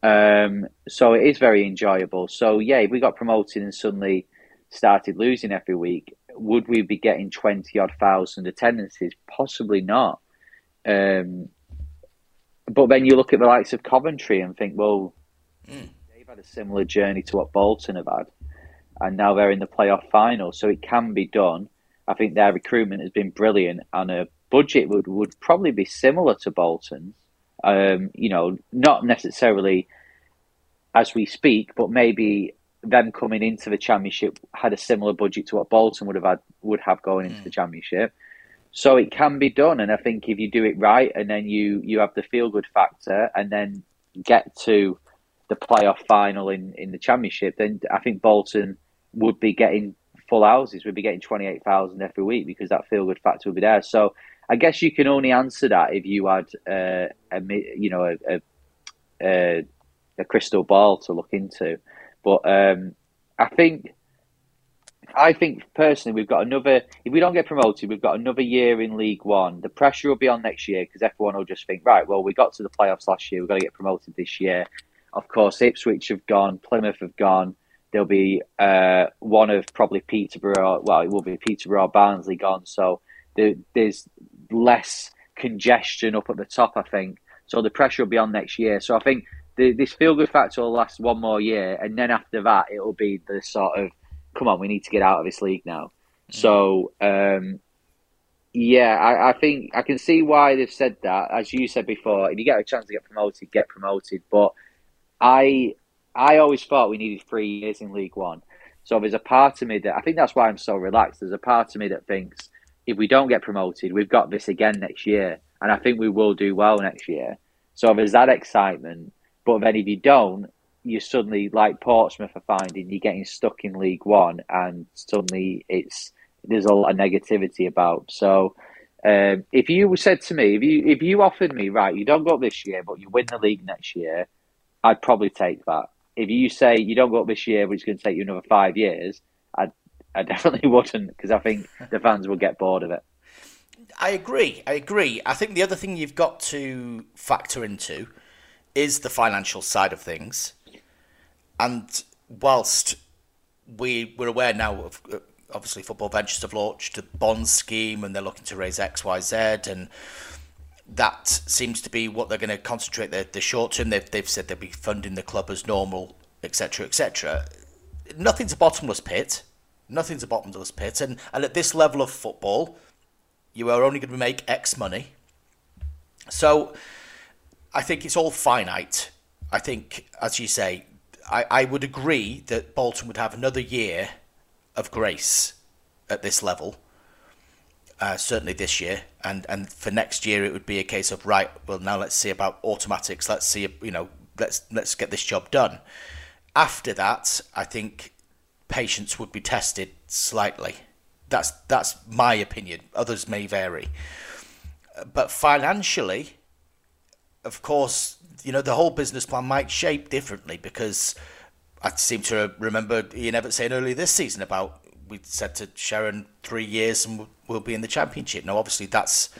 Um, so it is very enjoyable. So yeah, if we got promoted and suddenly started losing every week, would we be getting twenty odd thousand attendances? Possibly not. Um, but then you look at the likes of Coventry and think, well, Mm. they've had a similar journey to what Bolton have had, and now they're in the playoff final. So it can be done. I think their recruitment has been brilliant, and a budget would, would probably be similar to Bolton's. Um, you know, not necessarily as we speak, but maybe them coming into the championship had a similar budget to what Bolton would have had would have going into the championship. So it can be done, and I think if you do it right, and then you you have the feel good factor, and then get to the playoff final in, in the championship, then I think Bolton would be getting full houses. We'd be getting twenty eight thousand every week because that feel good factor would be there. So I guess you can only answer that if you had uh, a you know a, a a crystal ball to look into. But um, I think I think personally we've got another. If we don't get promoted, we've got another year in League One. The pressure will be on next year because everyone will just think, right, well, we got to the playoffs last year. We've got to get promoted this year. Of course, Ipswich have gone, Plymouth have gone. There'll be uh, one of probably Peterborough. Well, it will be Peterborough, or Barnsley gone. So there, there's less congestion up at the top. I think so. The pressure will be on next year. So I think the, this feel good factor will last one more year, and then after that, it will be the sort of come on, we need to get out of this league now. So um, yeah, I, I think I can see why they've said that. As you said before, if you get a chance to get promoted, get promoted. But I I always thought we needed three years in League One. So there's a part of me that I think that's why I'm so relaxed. There's a part of me that thinks if we don't get promoted, we've got this again next year, and I think we will do well next year. So there's that excitement. But then if you don't, you suddenly like Portsmouth are finding you're getting stuck in League One, and suddenly it's there's a lot of negativity about. So um, if you said to me, if you if you offered me right, you don't go this year, but you win the league next year, I'd probably take that. If you say you don't go up this year, but it's going to take you another five years, I I definitely wouldn't because I think the fans will get bored of it. I agree. I agree. I think the other thing you've got to factor into is the financial side of things. And whilst we we're aware now of obviously football ventures have launched a bond scheme and they're looking to raise X, Y, Z, and that seems to be what they're going to concentrate the, the short term. They've, they've said they'll be funding the club as normal, etc., etc. Nothing's a bottomless pit. Nothing's a bottomless pit. And, and at this level of football, you are only going to make X money. So I think it's all finite. I think, as you say, I, I would agree that Bolton would have another year of grace at this level. Uh, certainly this year, and and for next year it would be a case of right. Well, now let's see about automatics. Let's see, you know, let's let's get this job done. After that, I think patience would be tested slightly. That's that's my opinion. Others may vary, but financially, of course, you know the whole business plan might shape differently because I seem to remember Ian Evatt saying earlier this season about we said to Sharon three years and we'll be in the championship. Now, obviously, that's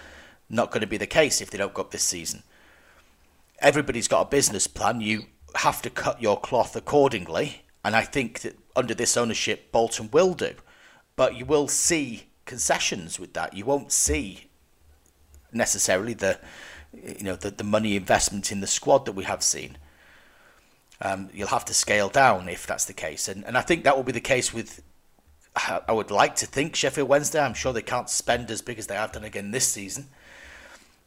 not going to be the case if they don't go up this season. Everybody's got a business plan. You have to cut your cloth accordingly, and I think that under this ownership, Bolton will do. But you will see concessions with that. You won't see necessarily the you know the, the money investment in the squad that we have seen. Um, you'll have to scale down if that's the case, and and I think that will be the case with. I would like to think Sheffield Wednesday. I'm sure they can't spend as big as they have done again this season.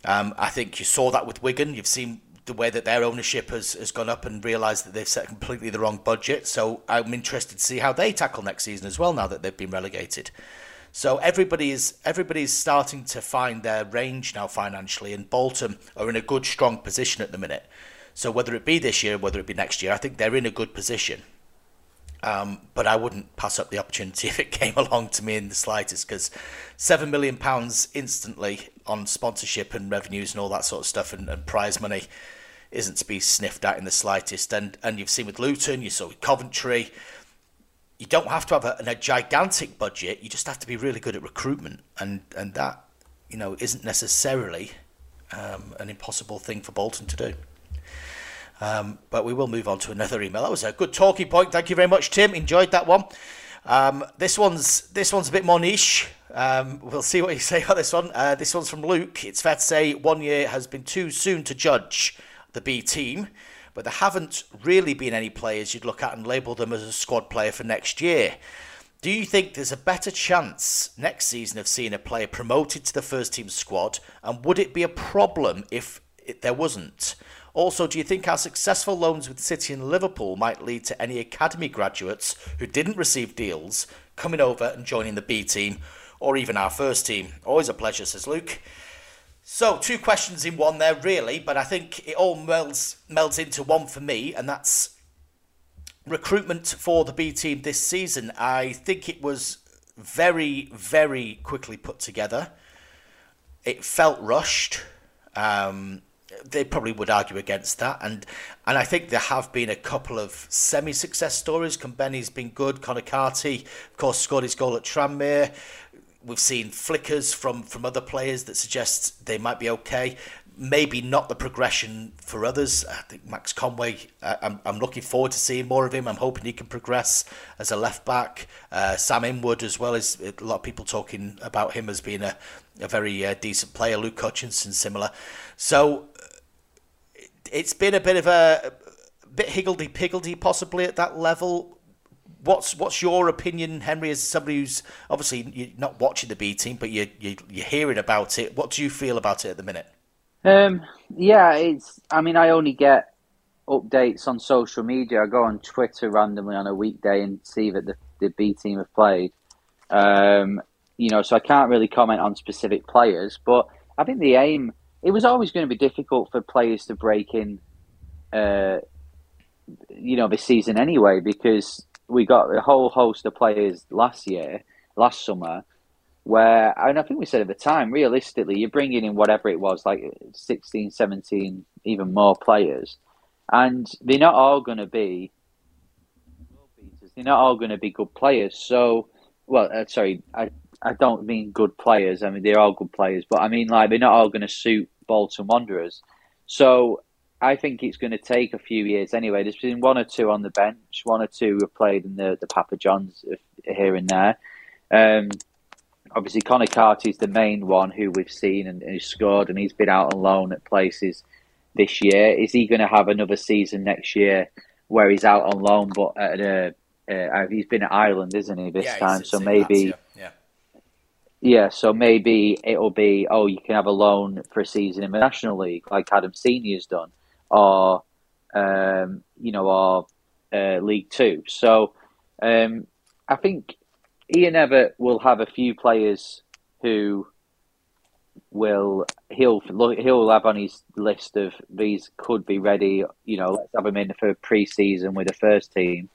Um, I think you saw that with Wigan. You've seen the way that their ownership has, has gone up and realised that they've set completely the wrong budget. So I'm interested to see how they tackle next season as well now that they've been relegated. So everybody is everybody is starting to find their range now financially, and Bolton are in a good, strong position at the minute. So whether it be this year, whether it be next year, I think they're in a good position. Um, but I wouldn't pass up the opportunity if it came along to me in the slightest, because seven million pounds instantly on sponsorship and revenues and all that sort of stuff, and, and prize money isn't to be sniffed at in the slightest. And and you've seen with Luton, you saw with Coventry you don't have to have a, a, gigantic budget. You just have to be really good at recruitment, and and that you know isn't necessarily um, an impossible thing for Bolton to do. Um, but we will move on to another email. That was a good talking point. Thank you very much, Tim. Enjoyed that one. Um, this one's this one's a bit more niche. Um, we'll see what you say about this one. Uh, this one's from Luke. It's fair to say one year has been too soon to judge the B team but there haven't really been any players you'd look at and label them as a squad player for next year. Do you think there's a better chance next season of seeing a player promoted to the first team squad? And would it be a problem if it, there wasn't? Also, do you think our successful loans with City and Liverpool might lead to any academy graduates who didn't receive deals coming over and joining the B team or even our first team? Always a pleasure, says Luke. So, two questions in one there, really, but I think it all melds, melds into one for me, and that's recruitment for the B team this season. I think it was very, very quickly put together. It felt rushed. Um, they probably would argue against that, and and I think there have been a couple of semi-success stories. Benny's been good. Conor Carty, of course, scored his goal at Tranmere we've seen flickers from from other players that suggest they might be okay. Maybe not the progression for others. I think Max Conway. I'm I'm looking forward to seeing more of him. I'm hoping he can progress as a left back. Uh, Sam Inwood as well as a lot of people talking about him as being a a very uh, decent player. Luke Hutchinson similar. So it's been a bit of a, a bit higgledy piggledy possibly at that level what's what's your opinion, Henry, as somebody who's obviously you're not watching the B team, but you're, you're, you're hearing about it. What do you feel about it at the minute? Um, yeah, it's. I mean, I only get updates on social media. I go on Twitter randomly on a weekday and see that the, the B team have played. Um, you know, so I can't really comment on specific players, but I think the aim. It was always going to be difficult for players to break in. Uh, you know, this season anyway, because we got a whole host of players last year, last summer, where, and I think we said at the time, realistically, you're bringing in whatever it was, like 16, 17, even more players, and they're not all going to be they're not all going to be good players. So, well, uh, sorry, I I don't mean good players. I mean they're all good players, but I mean like they're not all going to suit Bolton Wanderers. So I think it's going to take a few years anyway. There's been one or two on the bench, one or two have played in the, the Papa Johns here and there. Um, obviously Conor Carty's the main one who we've seen and, and who scored, and he's been out on loan at places this year. Is he going to have another season next year where he's out on loan, but at a, uh, he's been at Ireland, isn't he, this Yeah, time? So maybe. Yeah. Yeah, so maybe it'll be oh, you can have a loan for a season in the National League, like Adam Senior's done, or um, you know, or uh, League Two. So um, I think Ian Evatt will have a few players who will he'll he'll have on his list of these could be ready. You know, let's have them in for pre-season with the first team.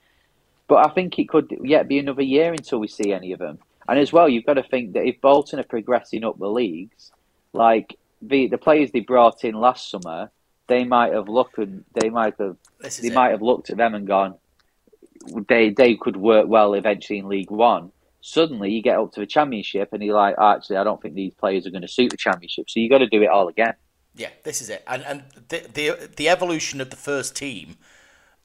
But I think it could yet be another year until we see any of them. And as well, you've got to think that if Bolton are progressing up the leagues, like the the players they brought in last summer, they might have looked and they might have they it. might have looked at them and gone, they they could work well eventually in League One. Suddenly, you get up to the Championship and you're like, actually, I don't think these players are going to suit the Championship. So you've got to do it all again. Yeah, this is it, and and the the the evolution of the first team,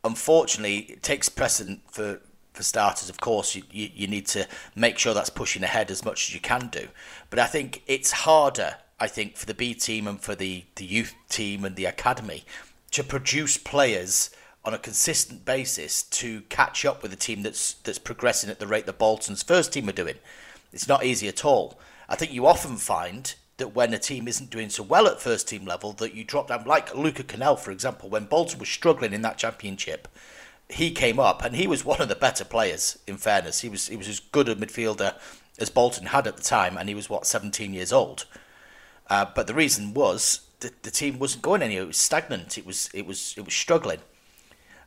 unfortunately, takes precedent for for starters. Of course, you, you you need to make sure that's pushing ahead as much as you can do, but I think it's harder. I think for the B team and for the the youth team and the academy to produce players on a consistent basis to catch up with a team that's that's progressing at the rate that Bolton's first team are doing. It's not easy at all. I think you often find that when a team isn't doing so well at first team level, that you drop down, like Luca Connell, for example, when Bolton was struggling in that championship, he came up and he was one of the better players. In fairness, he was he was as good a midfielder as Bolton had at the time, and he was what 17 years old. Uh, but the reason was that the team wasn't going anywhere; it was stagnant. It was it was it was struggling.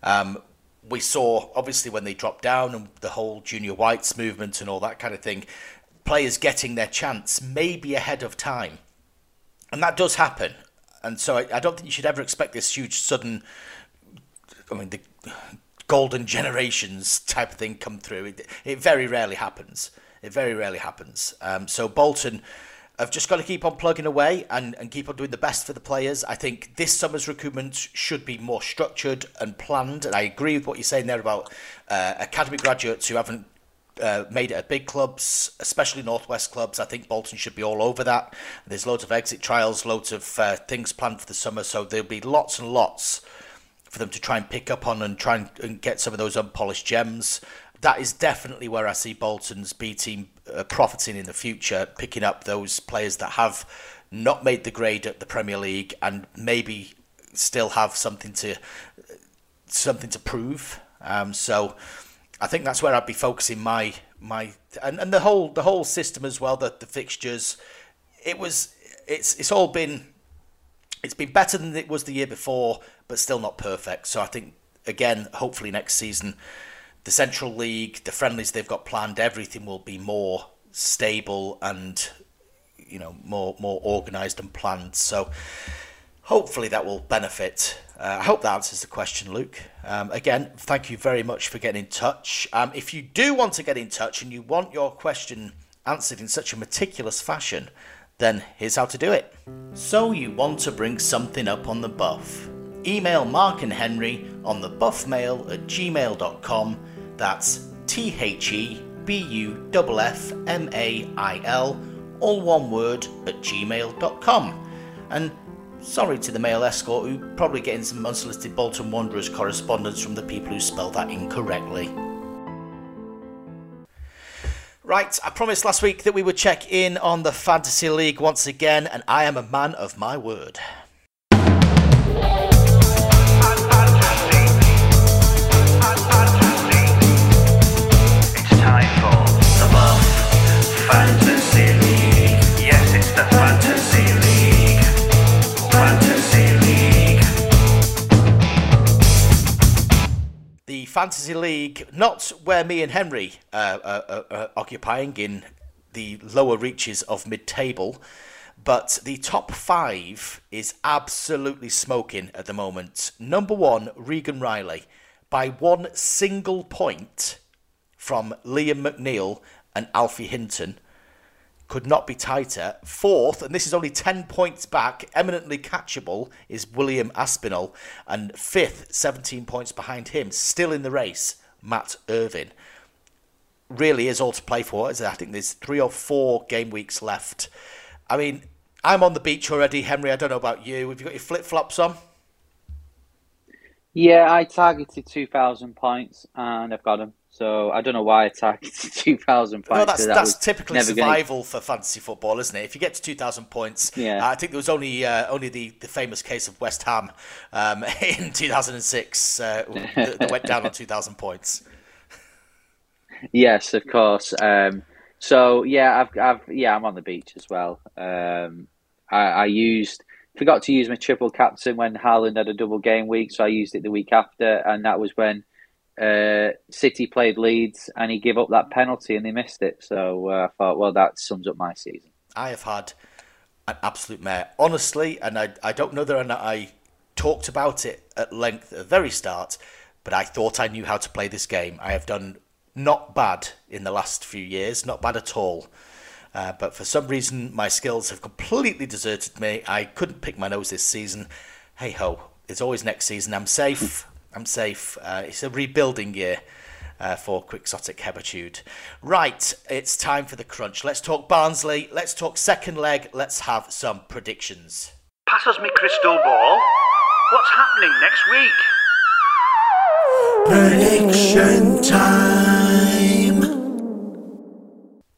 Um, we saw obviously when they dropped down and the whole junior whites movement and all that kind of thing, players getting their chance maybe ahead of time, and that does happen. And so I, I don't think you should ever expect this huge sudden. I mean, the golden generations type thing come through. It, it very rarely happens. It very rarely happens. Um, so Bolton have just got to keep on plugging away and, and keep on doing the best for the players. I think this summer's recruitment should be more structured and planned. And I agree with what you're saying there about uh, academy graduates who haven't uh, made it at big clubs, especially Northwest clubs. I think Bolton should be all over that. There's loads of exit trials, loads of uh, things planned for the summer, so there'll be lots and lots for them to try and pick up on and try and, and get some of those unpolished gems. That is definitely where I see Bolton's B team uh, profiting in the future, picking up those players that have not made the grade at the Premier League and maybe still have something to something to prove. Um, so I think that's where I'd be focusing my my and, and the whole the whole system as well. The the fixtures, it was it's it's all been it's been better than it was the year before, but still not perfect. So I think again, hopefully next season, the Central League, the friendlies they've got planned, everything will be more stable and you know more more organised and planned. So hopefully that will benefit. Uh, I hope that answers the question, Luke. Um, again, thank you very much for getting in touch. Um, if you do want to get in touch and you want your question answered in such a meticulous fashion, then here's how to do it. So you want to bring something up on the buff? Email Marc and Henry on the buffmail at gmail.com. That's T H E B U F F M A I L, all one word, at gmail.com. And sorry to the mail escort who probably getting some unsolicited Bolton Wanderers correspondence from the people who spelled that incorrectly. Right, I promised last week that we would check in on the Fantasy League once again, and I am a man of my word. Fantasy League, not where me and Henry uh, uh, uh, uh, occupying in the lower reaches of mid-table, but the top five is absolutely smoking at the moment. Number one, Regan Riley, by one single point from Liam McNeil and Alfie Hinton. Could not be tighter. Fourth, and this is only 10 points back, eminently catchable, is William Aspinall. And fifth, 17 points behind him, still in the race, Matt Irvin. really is all to play for. Is? I think there's three or four game weeks left. I mean, I'm on the beach already, Henry. I don't know about you. Have you got your flip flops on? Yeah, I targeted 2,000 points and I've got them. So I don't know why I targeted 2,000 points. No, that's that that's typically never gonna- survival for fantasy football, isn't it? If you get to two thousand points, Yeah. I think there was only uh, only the, the famous case of West Ham um, in two thousand and six uh, that, that went down on two thousand points. Yes, of course. Um, so yeah, I've, I've, yeah, I'm on the beach as well. Um, I, I used, forgot to use my triple captain when Haaland had a double game week, so I used it the week after, and that was when uh, City played Leeds, and he gave up that penalty and they missed it. So uh, I thought, well, that sums up my season. I have had an absolute mare, honestly, and I I don't know that I talked about it at length at the very start, but I thought I knew how to play this game. I have done not bad in the last few years, not bad at all. Uh, but for some reason, my skills have completely deserted me. I couldn't pick my nose this season. Hey ho, it's always next season. I'm safe. I'm safe. Uh, it's a rebuilding year uh, for Quixotic Hebitude. Right, it's time for the crunch. Let's talk Barnsley. Let's talk second leg. Let's have some predictions. Pass us me crystal ball. What's happening next week? Prediction time.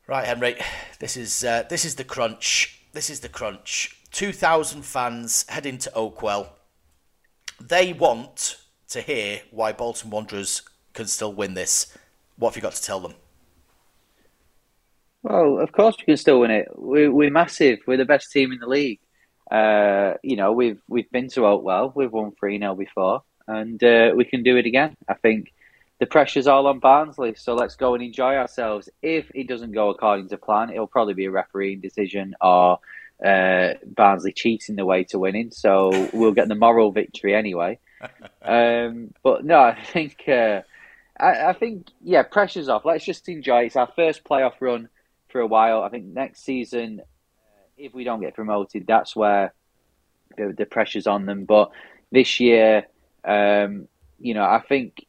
Right, Henry. This is uh, this is the crunch. This is the crunch. Two thousand fans heading to Oakwell. They want to hear why Bolton Wanderers can still win this. What have you got to tell them? Well, of course we can still win it. We're, we're massive. We're the best team in the league. Uh, you know, we've we've been to Oakwell. We've won three 0 before, and uh, we can do it again. I think the pressure's all on Barnsley, so let's go and enjoy ourselves. If it doesn't go according to plan, it'll probably be a refereeing decision or uh, Barnsley cheating the way to winning. So we'll get the moral victory anyway. Um, but no, I think uh, I, I think yeah, pressure's off. Let's just enjoy. It's our first playoff run for a while. I think next season, uh, if we don't get promoted, that's where the, the pressure's on them. But this year, um, you know, I think,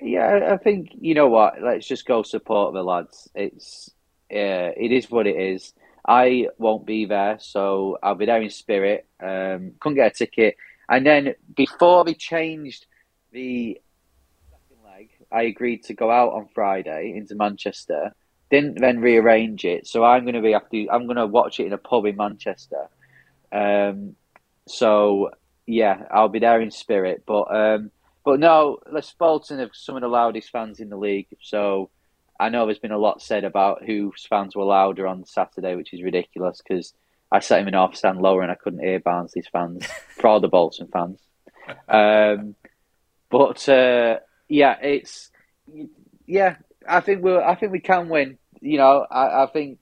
yeah, I think you know what. Let's just go support the lads. It's uh, it is what it is. I won't be there, so I'll be there in spirit. Um, couldn't get a ticket, and then before they changed the second leg, I agreed to go out on Friday into Manchester. Didn't then rearrange it, so I'm going to be to. I'm going to watch it in a pub in Manchester. Um, so yeah, I'll be there in spirit. But um, but no, Les Bolton have some of the loudest fans in the league. So I know there's been a lot said about whose fans were louder on Saturday, which is ridiculous because I sat him in half stand lower and I couldn't hear Barnsley's fans for the Bolton fans. Um, but uh, yeah, it's yeah. I think we I think we can win. You know, I, I think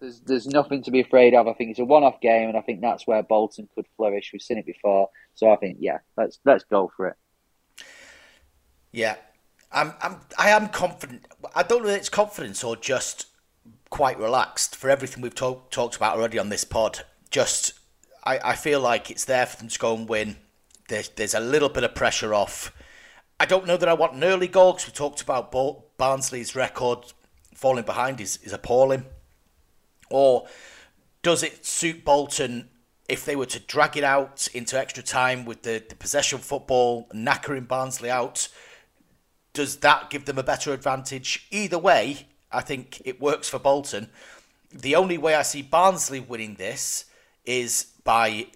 there's there's nothing to be afraid of. I think it's a one-off game, and I think that's where Bolton could flourish. We've seen it before, so I think yeah, let's let's go for it. Yeah, I'm, I'm, I am confident. I don't know if it's confidence or just quite relaxed for everything we've talk, talked about already on this pod. Just, I, I feel like it's there for them to go and win. There's, there's a little bit of pressure off. I don't know that I want an early goal because we talked about Bo- Barnsley's record falling behind is, is appalling. Or does it suit Bolton if they were to drag it out into extra time with the, the possession football, knackering Barnsley out? Does that give them a better advantage? Either way, I think it works for Bolton. The only way I see Barnsley winning this is by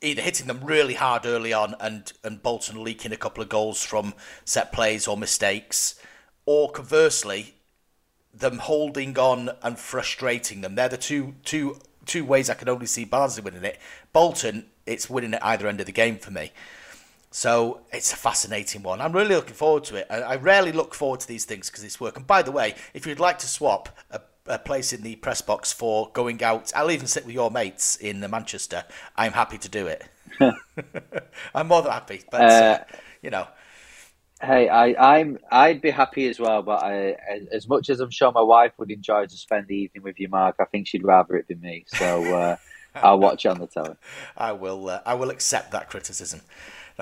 either hitting them really hard early on and, and Bolton leaking a couple of goals from set plays or mistakes, or conversely, them holding on and frustrating them. They're the two two two ways I can only see Barnsley winning it. Bolton, it's winning at either end of the game for me. So it's a fascinating one. I'm really looking forward to it. I, I rarely look forward to these things because it's work. And by the way, if you'd like to swap a, a place in the press box for going out, I'll even sit with your mates in Manchester. I'm happy to do it. I'm more than happy. But, uh, Uh, you know, Hey, I, I'm I'd be happy as well, but I, as- much as I'm sure my wife would enjoy to spend the evening with you, Marc, I think she'd rather it be me. So uh, I'll watch it on the telly. I will. Uh, I will accept that criticism.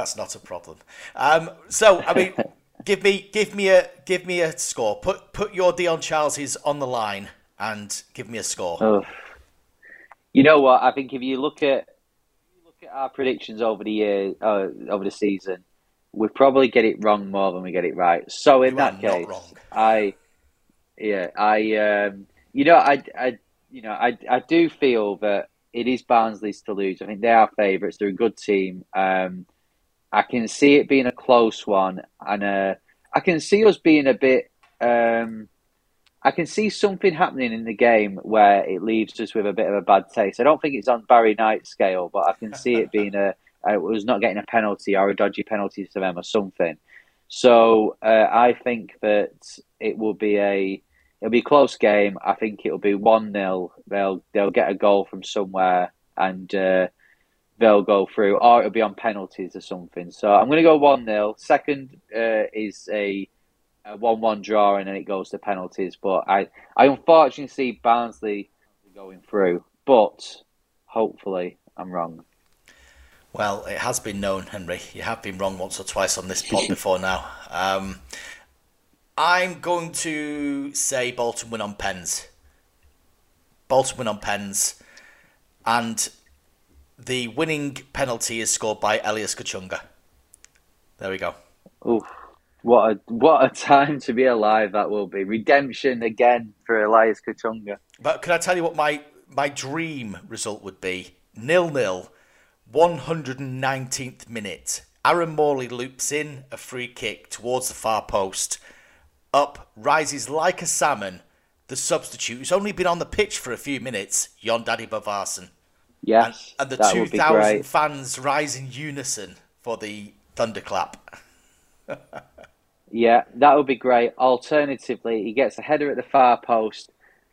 That's not a problem. Um, so, I mean, give me give me a give me a score. Put put your Dion Charleses on the line and give me a score. Oh. You know what? I think if you look at you look at our predictions over the year, uh, over the season, we probably get it wrong more than we get it right. So in You that case. I, yeah, I, um, you know, I, I, you know, I, I do feel that it is Barnsley's to lose. I think they are favourites. They're a good team. Um, I can see it being a close one, and uh, I can see us being a bit. Um, I can see something happening in the game where it leaves us with a bit of a bad taste. I don't think it's on Barry Knight's scale, but I can see it being a, a it was not getting a penalty or a dodgy penalty to them or something. So uh, I think that it will be a it'll be a close game. I think it'll be one 0 They'll they'll get a goal from somewhere and uh, they'll go through, or it'll be on penalties or something. So I'm going to go one 0 Second uh, is a a one-one draw, and then it goes to penalties. But I, I unfortunately see Barnsley going through, but hopefully I'm wrong. Well, it has been known, Henry. You have been wrong once or twice on this pod before now. Um, I'm going to say Bolton win on pens. Bolton win on pens, and the winning penalty is scored by Elias Kachunga. There we go. Oof. What a what a time to be alive that will be. Redemption again for Elias Kachunga. But can I tell you what my my dream result would be? Nil nil, 119th minute. Aaron Morley loops in a free kick towards the far post. Up rises like a salmon. The substitute, who's only been on the pitch for a few minutes, Jon Dadi Bodvarsson. Yes, And the that would be 2,000 great. fans rise in unison for the thunderclap. Yeah, that would be great. Alternatively, he gets a header at the far post,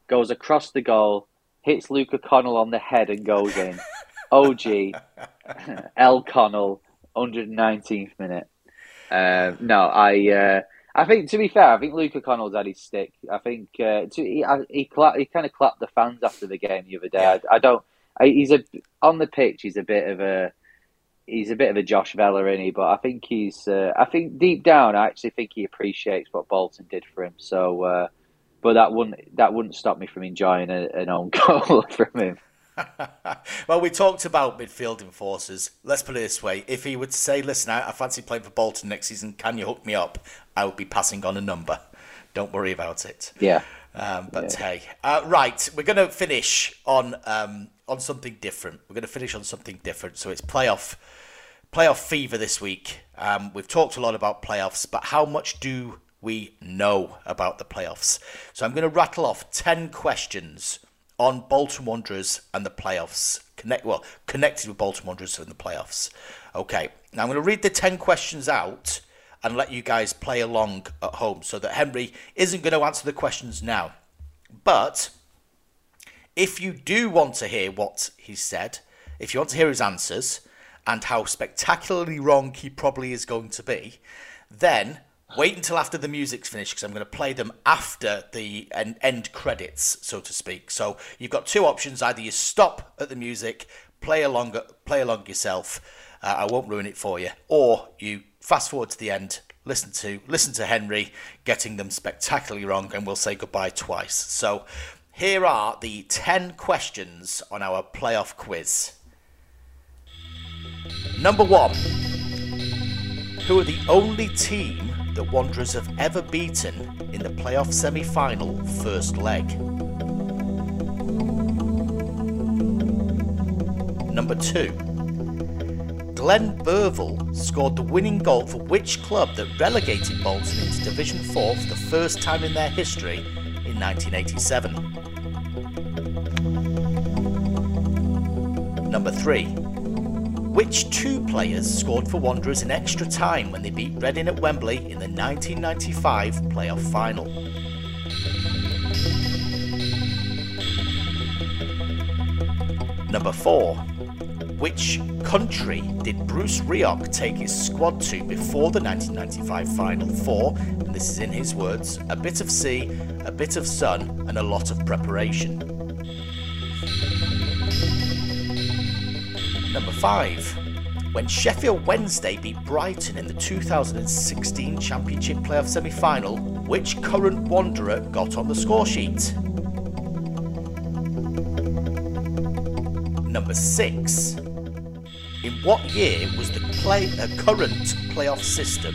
goes across the goal, hits Luca Connell on the head and goes in. OG, L Connell, 119th minute. Uh, no, I uh, I think to be fair, I think Luca Connell's had his stick. I think uh, to, he I, he, he kind of clapped the fans after the game the other day. I, I don't. I, he's a on the pitch. He's a bit of a he's a bit of a Josh Vella, is he? But I think he's. Uh, I think deep down, I actually think he appreciates what Bolton did for him. So, uh, but that wouldn't that wouldn't stop me from enjoying a, an own goal from him. well, we talked about midfield enforcers. Let's put it this way: if he would say, "Listen, I, I fancy playing for Bolton next season. Can you hook me up?" I would be passing on a number. Don't worry about it. Yeah. Um, but hey, uh, right, we're going to finish on um, on something different. We're going to finish on something different. So it's playoff playoff fever this week. Um, we've talked a lot about playoffs, but how much do we know about the playoffs? So I'm going to rattle off ten questions on Bolton Wanderers and the playoffs. Connect well connected with Bolton Wanderers and the playoffs. Okay, now I'm going to read the ten questions out and let you guys play along at home so that Henry isn't going to answer the questions now. But if you do want to hear what he said, if you want to hear his answers and how spectacularly wrong he probably is going to be, then wait until after the music's finished because I'm going to play them after the end, credits, so to speak. So you've got two options: either you stop at the music, play along, play along yourself. Uh, I won't ruin it for you, or you fast forward to the end, listen to listen to Henry getting them spectacularly wrong, and we'll say goodbye twice. So here are the ten questions on our playoff quiz. Number one. Who are the only team the Wanderers have ever beaten in the playoff semi final first leg? Number two. Glen Burvill scored the winning goal for which club that relegated Bolton into Division 4 for the first time in their history in 1987? Number 3. Which two players scored for Wanderers in extra time when they beat Reading at Wembley in the 1995 playoff final? Number 4. Which country did Bruce Rioch take his squad to before the 1995 Final Four? And this is in his words a bit of sea, a bit of sun, and a lot of preparation. Number 5. When Sheffield Wednesday beat Brighton in the 2016 Championship playoff semi final, which current Wanderer got on the score sheet? Number 6. In what year was the play, uh, current playoff system,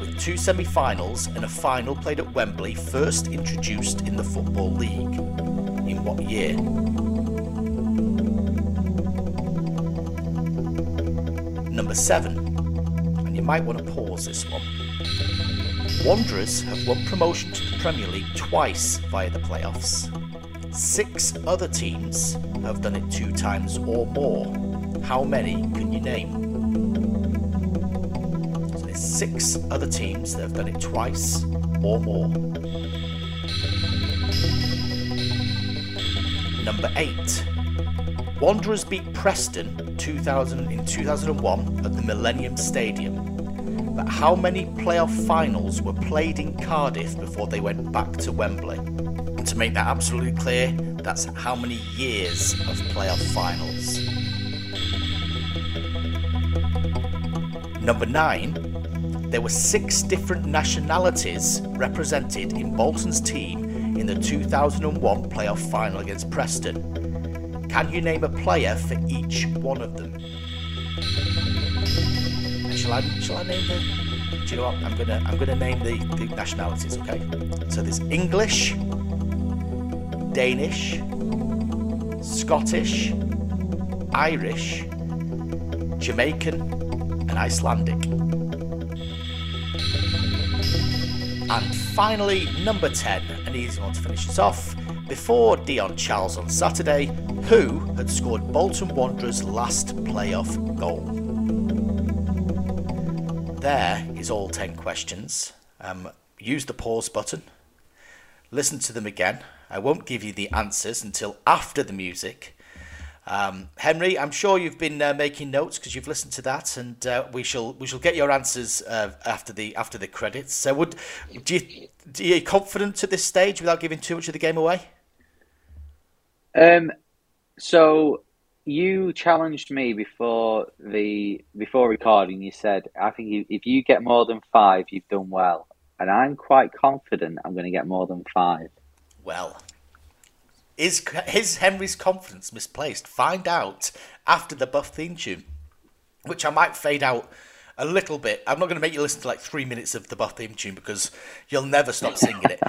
with two semi finals and a final played at Wembley, first introduced in the Football League? In what year? Number 7. And you might want to pause this one. Wanderers have won promotion to the Premier League twice via the playoffs. Six other teams have done it two times or more. How many can you name? So there's six other teams that have done it twice or more. Number eight. Wanderers beat Preston 2000 in 2001 at the Millennium Stadium. But how many playoff finals were played in Cardiff before they went back to Wembley? And to make that absolutely clear, that's how many years of playoff finals. Number nine, there were six different nationalities represented in Bolton's team in the 2001 playoff final against Preston. Can you name a player for each one of them? Shall I, shall I name the? Do you know what? I'm gonna I'm gonna name the, the nationalities. Okay. So there's English, Danish, Scottish, Irish, Jamaican, and Icelandic. And finally, number 10, an easy one to finish us off. Before Dion Charles on Saturday, who had scored Bolton Wanderers' last playoff goal? There is all 10 questions. Um, use the pause button, listen to them again. I won't give you the answers until after the music. Um, Henry, I'm sure you've been uh, making notes because you've listened to that, and uh, we shall we shall get your answers uh, after the after the credits. So, would do you do you confident at this stage without giving too much of the game away? Um, so you challenged me before the before recording. You said, "I think if you get more than five, you've done well," and I'm quite confident I'm going to get more than five. Well, is is Henry's confidence misplaced? Find out after the buff theme tune, which I might fade out a little bit. I'm not going to make you listen to like three minutes of the buff theme tune because you'll never stop singing it.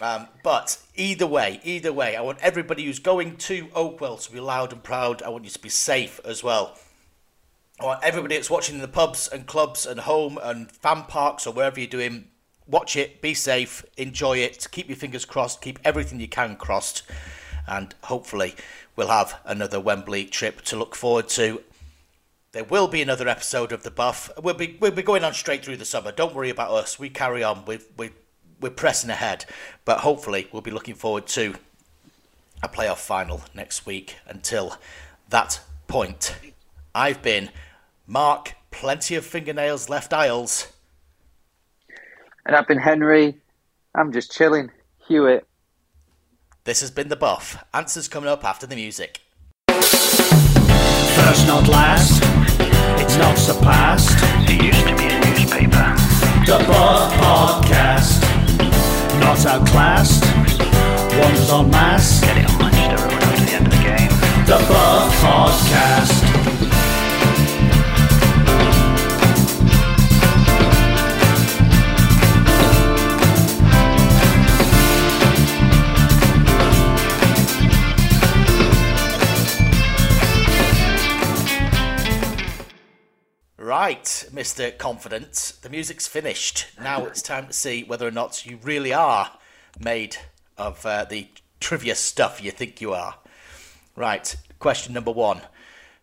Um, but either way, either way, I want everybody who's going to Oakwell to be loud and proud. I want you to be safe as well. I want everybody that's watching in the pubs and clubs and home and fan parks or wherever you're doing, watch it, be safe, enjoy it, keep your fingers crossed, keep everything you can crossed, and hopefully we'll have another Wembley trip to look forward to. There will be another episode of the Buff. We'll be we'll be going on straight through the summer. Don't worry about us. We carry on. We we we're pressing ahead, but hopefully we'll be looking forward to a playoff final next week. Until that point, I've been Marc. Plenty of fingernails left Iles. And I've been Henry. I'm just chilling. Hewitt. This has been the buff. Answers coming up after the music. First, not last. It's not surpassed. It used to be a newspaper. The Buff Podcast. Not outclassed. Wonders en masse. Get it on Manchester Road after the end of the game. The Buff Podcast. Right, Mr. Confident, the music's finished. Now it's time to see whether or not you really are made of uh, the trivia stuff you think you are. Right, question number one.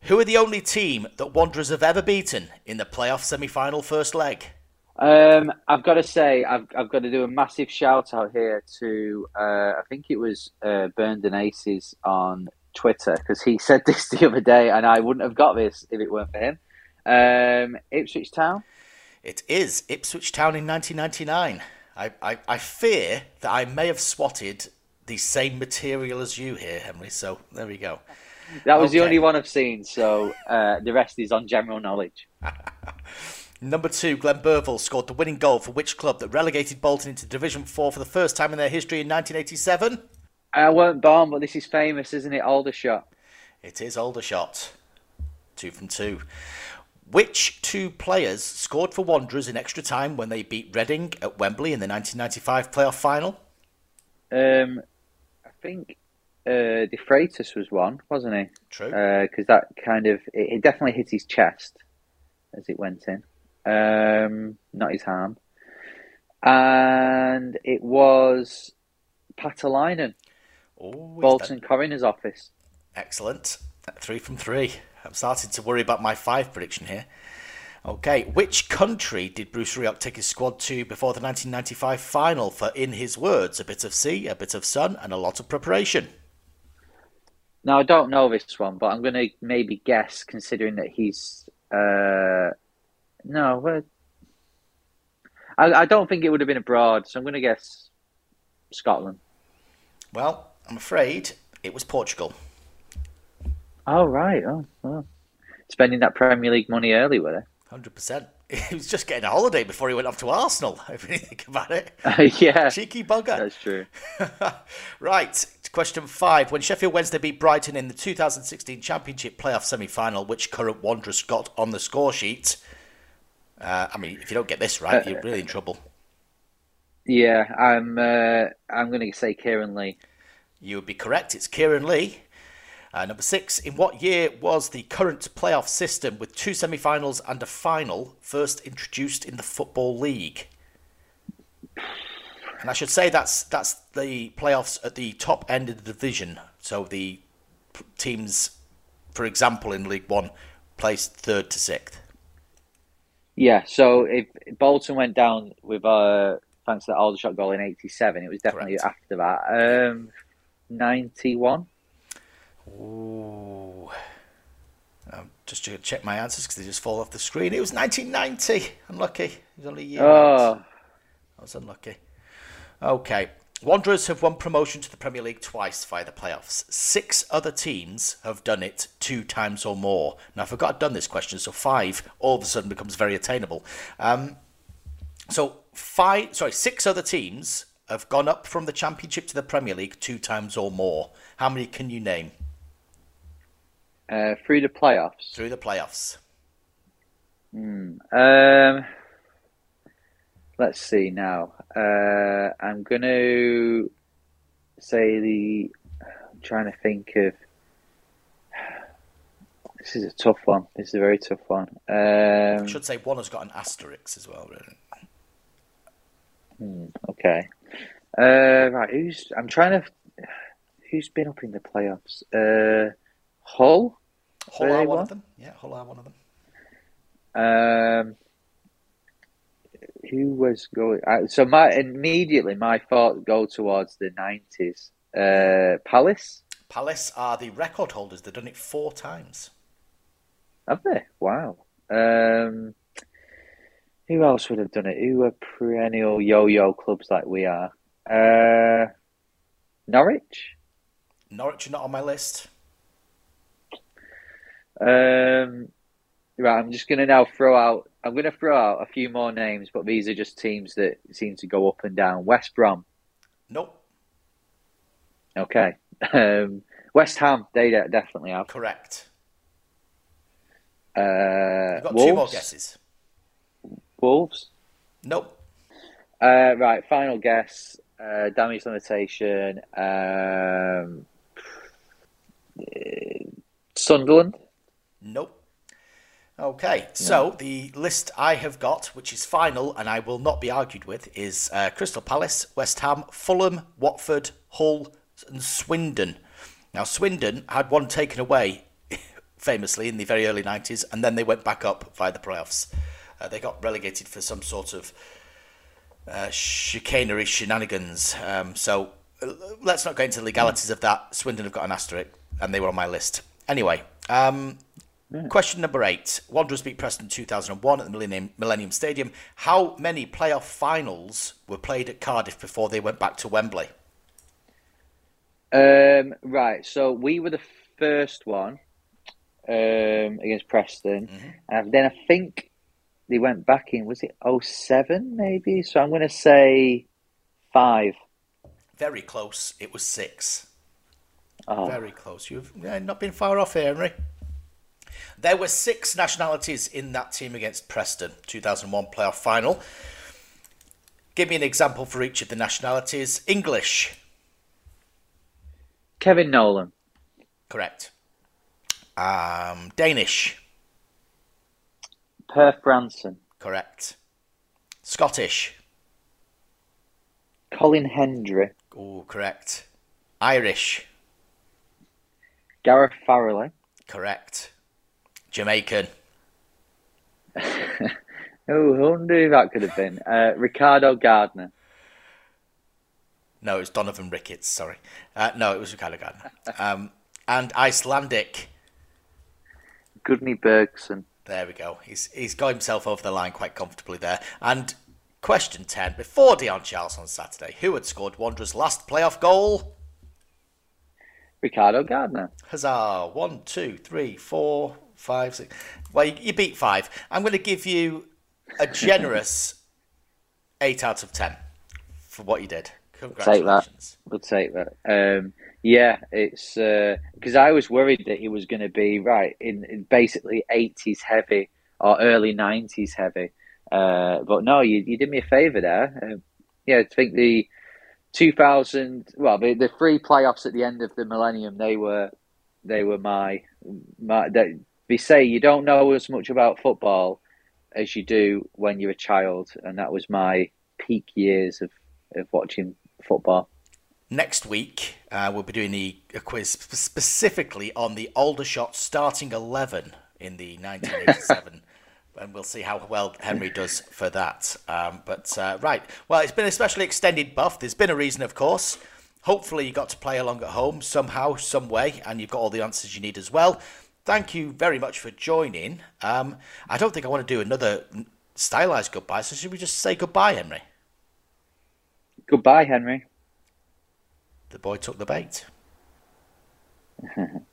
Who are the only team that Wanderers have ever beaten in the playoff semi final first leg? Um, I've got to say, I've, I've got to do a massive shout out here to, uh, I think it was uh, Burned Aces on Twitter, because he said this the other day, and I wouldn't have got this if it weren't for him. Um, Ipswich Town. It is Ipswich Town in 1999. I, I, I fear that I may have swatted the same material as you here, Henry, so there we go. That was the only one I've seen, so uh, the rest is on general knowledge. Number two, Glen Burvill scored the winning goal for which club that relegated Bolton into Division 4 for the first time in their history in 1987? I weren't born, but this is famous, isn't it? Aldershot. It is Aldershot. Two from two. Which two players scored for Wanderers in extra time when they beat Reading at Wembley in the 1995 playoff final? Um, I think uh, De Freitas was one, wasn't he? True. Because that kind of it, it definitely hit his chest as it went in, um, not his hand. And it was Paatelainen, Oh, Bolton coroner's office. Excellent. Three from three. I'm starting to worry about my five prediction here. Okay, which country did Bruce Rioch take his squad to before the 1995 final for, in his words, a bit of sea, a bit of sun, and a lot of preparation? Now I don't know this one, but I'm going to maybe guess, considering that he's uh, no, well, I, I don't think it would have been abroad, so I'm going to guess Scotland. Well, I'm afraid it was Portugal. Oh right, oh, oh. spending that Premier League money early, were they? Hundred percent. He was just getting a holiday before he went off to Arsenal. If you think about it, yeah, cheeky bugger. that's true. right. Question five: When Sheffield Wednesday beat Brighton in the 2016 Championship playoff semi-final, which current Wanderers got on the score sheet? Uh, I mean, if you don't get this right, you're really in trouble. Yeah, I'm. Uh, I'm going to say Kieran Lee. You would be correct. It's Kieran Lee. Uh, number six, in what year was the current playoff system with two semi finals and a final first introduced in the Football League? And I should say that's that's the playoffs at the top end of the division. So the teams, for example, in League One, placed third to sixth. Yeah, so if Bolton went down with uh, thanks to that Aldershot goal in '87, it was definitely Correct. after that. Um, '91. Ooh. Um, just to check my answers because they just fall off the screen. It was 1990. Unlucky. It was only a year. out. Oh, I was unlucky. Okay. Wanderers have won promotion to the Premier League twice via the playoffs. Six other teams have done it two times or more. Now, I forgot I'd done this question, so five all of a sudden becomes very attainable. Um, so five, sorry, six other teams have gone up from the Championship to the Premier League two times or more. How many can you name uh, through the playoffs. through the playoffs? Um, let's see now. Uh, I'm going to say the. I'm trying to think of. This is a tough one. This is a very tough one. I Um, should say one has got an asterisk as well. Really. okay. Uh, right. Who's? I'm trying to. Who's been up in the playoffs? Uh, Hull. Hull are one of them. Yeah, Hull are one of them. Um, who was going? Uh, so my immediately my thought go towards the nineties. Uh, Palace, Palace are the record holders. They've done it four times. have they? Wow. Um, who else would have done it? Who are perennial yo-yo clubs like we are? Uh, Norwich. Norwich are not on my list. Um, right. I'm just gonna now throw out. I'm gonna throw out a few more names, but these are just teams that seem to go up and down. West Brom. Nope. Okay. Um, West Ham, they de- definitely have. Correct. Uh, You've got Wolves. two more guesses. Wolves. Nope. Uh, right, final guess. Uh, damage limitation. Um, Sunderland. Nope. Okay, so the list I have got, which is final and I will not be argued with, is uh, Crystal Palace, West Ham, Fulham, Watford, Hull, and Swindon. Now, Swindon had one taken away, famously, in the very early 90s, and then they went back up via the playoffs. Uh, they got relegated for some sort of uh, chicanery shenanigans. Um, so uh, let's not go into the legalities of that. Swindon have got an asterisk, and they were on my list. Anyway, um, question number eight. Wanderers beat Preston 2001 at the Millennium, Millennium Stadium. How many playoff finals were played at Cardiff before they went back to Wembley? Um, right, so we were the first one um, against Preston, Mm-hmm. and then I think they went back in. Was it 07 maybe? So I'm going to say five. Very close. It was six. Oh, Very close. You've yeah, not been far off here, Henry. There were six nationalities in that team against Preston, 2001 playoff final. Give me an example for each of the nationalities. English, Kevin Nolan, correct. Um, Danish, Per Frandsen, correct. Scottish, Colin Hendry, oh, correct. Irish, Gareth Farrelly. correct. Jamaican, Oh, who that could have been. Uh, Ricardo Gardner. no, it was Donovan Ricketts, sorry. Uh, no, it was Ricardo Gardner. Um, and Icelandic, Gudni Bergsson. There we go. He's he's got himself over the line quite comfortably there. And question ten: Before Dion Charles on Saturday, who had scored Wanderers' last playoff goal? Ricardo Gardner. Huzzah! One, two, three, four, five, six. Well, you, you beat five. I'm going to give you a generous eight out of ten for what you did. Take that. We'll take that. Um, yeah, it's because I was worried that he was going to be right in, in basically eighties heavy or early nineties heavy. Uh, but no, you, you did me a favour there. Um, yeah, I think the 2000 well the, the three playoffs at the end of the millennium they were they were my my they, they say you don't know as much about football as you do when you're a child and that was my peak years of, of watching football Next week, uh, we'll be doing the, a quiz specifically on the Aldershot starting 11 in the 1987. and we'll see how well Henry does for that. Um, but, uh, right. Well, it's been a specially extended buff. There's been a reason, of course. Hopefully, you got to play along at home somehow, some way, and you've got all the answers you need as well. Thank you very much for joining. Um, I don't think I want to do another stylized goodbye, so should we just say goodbye, Henry? goodbye henry The boy took the bait.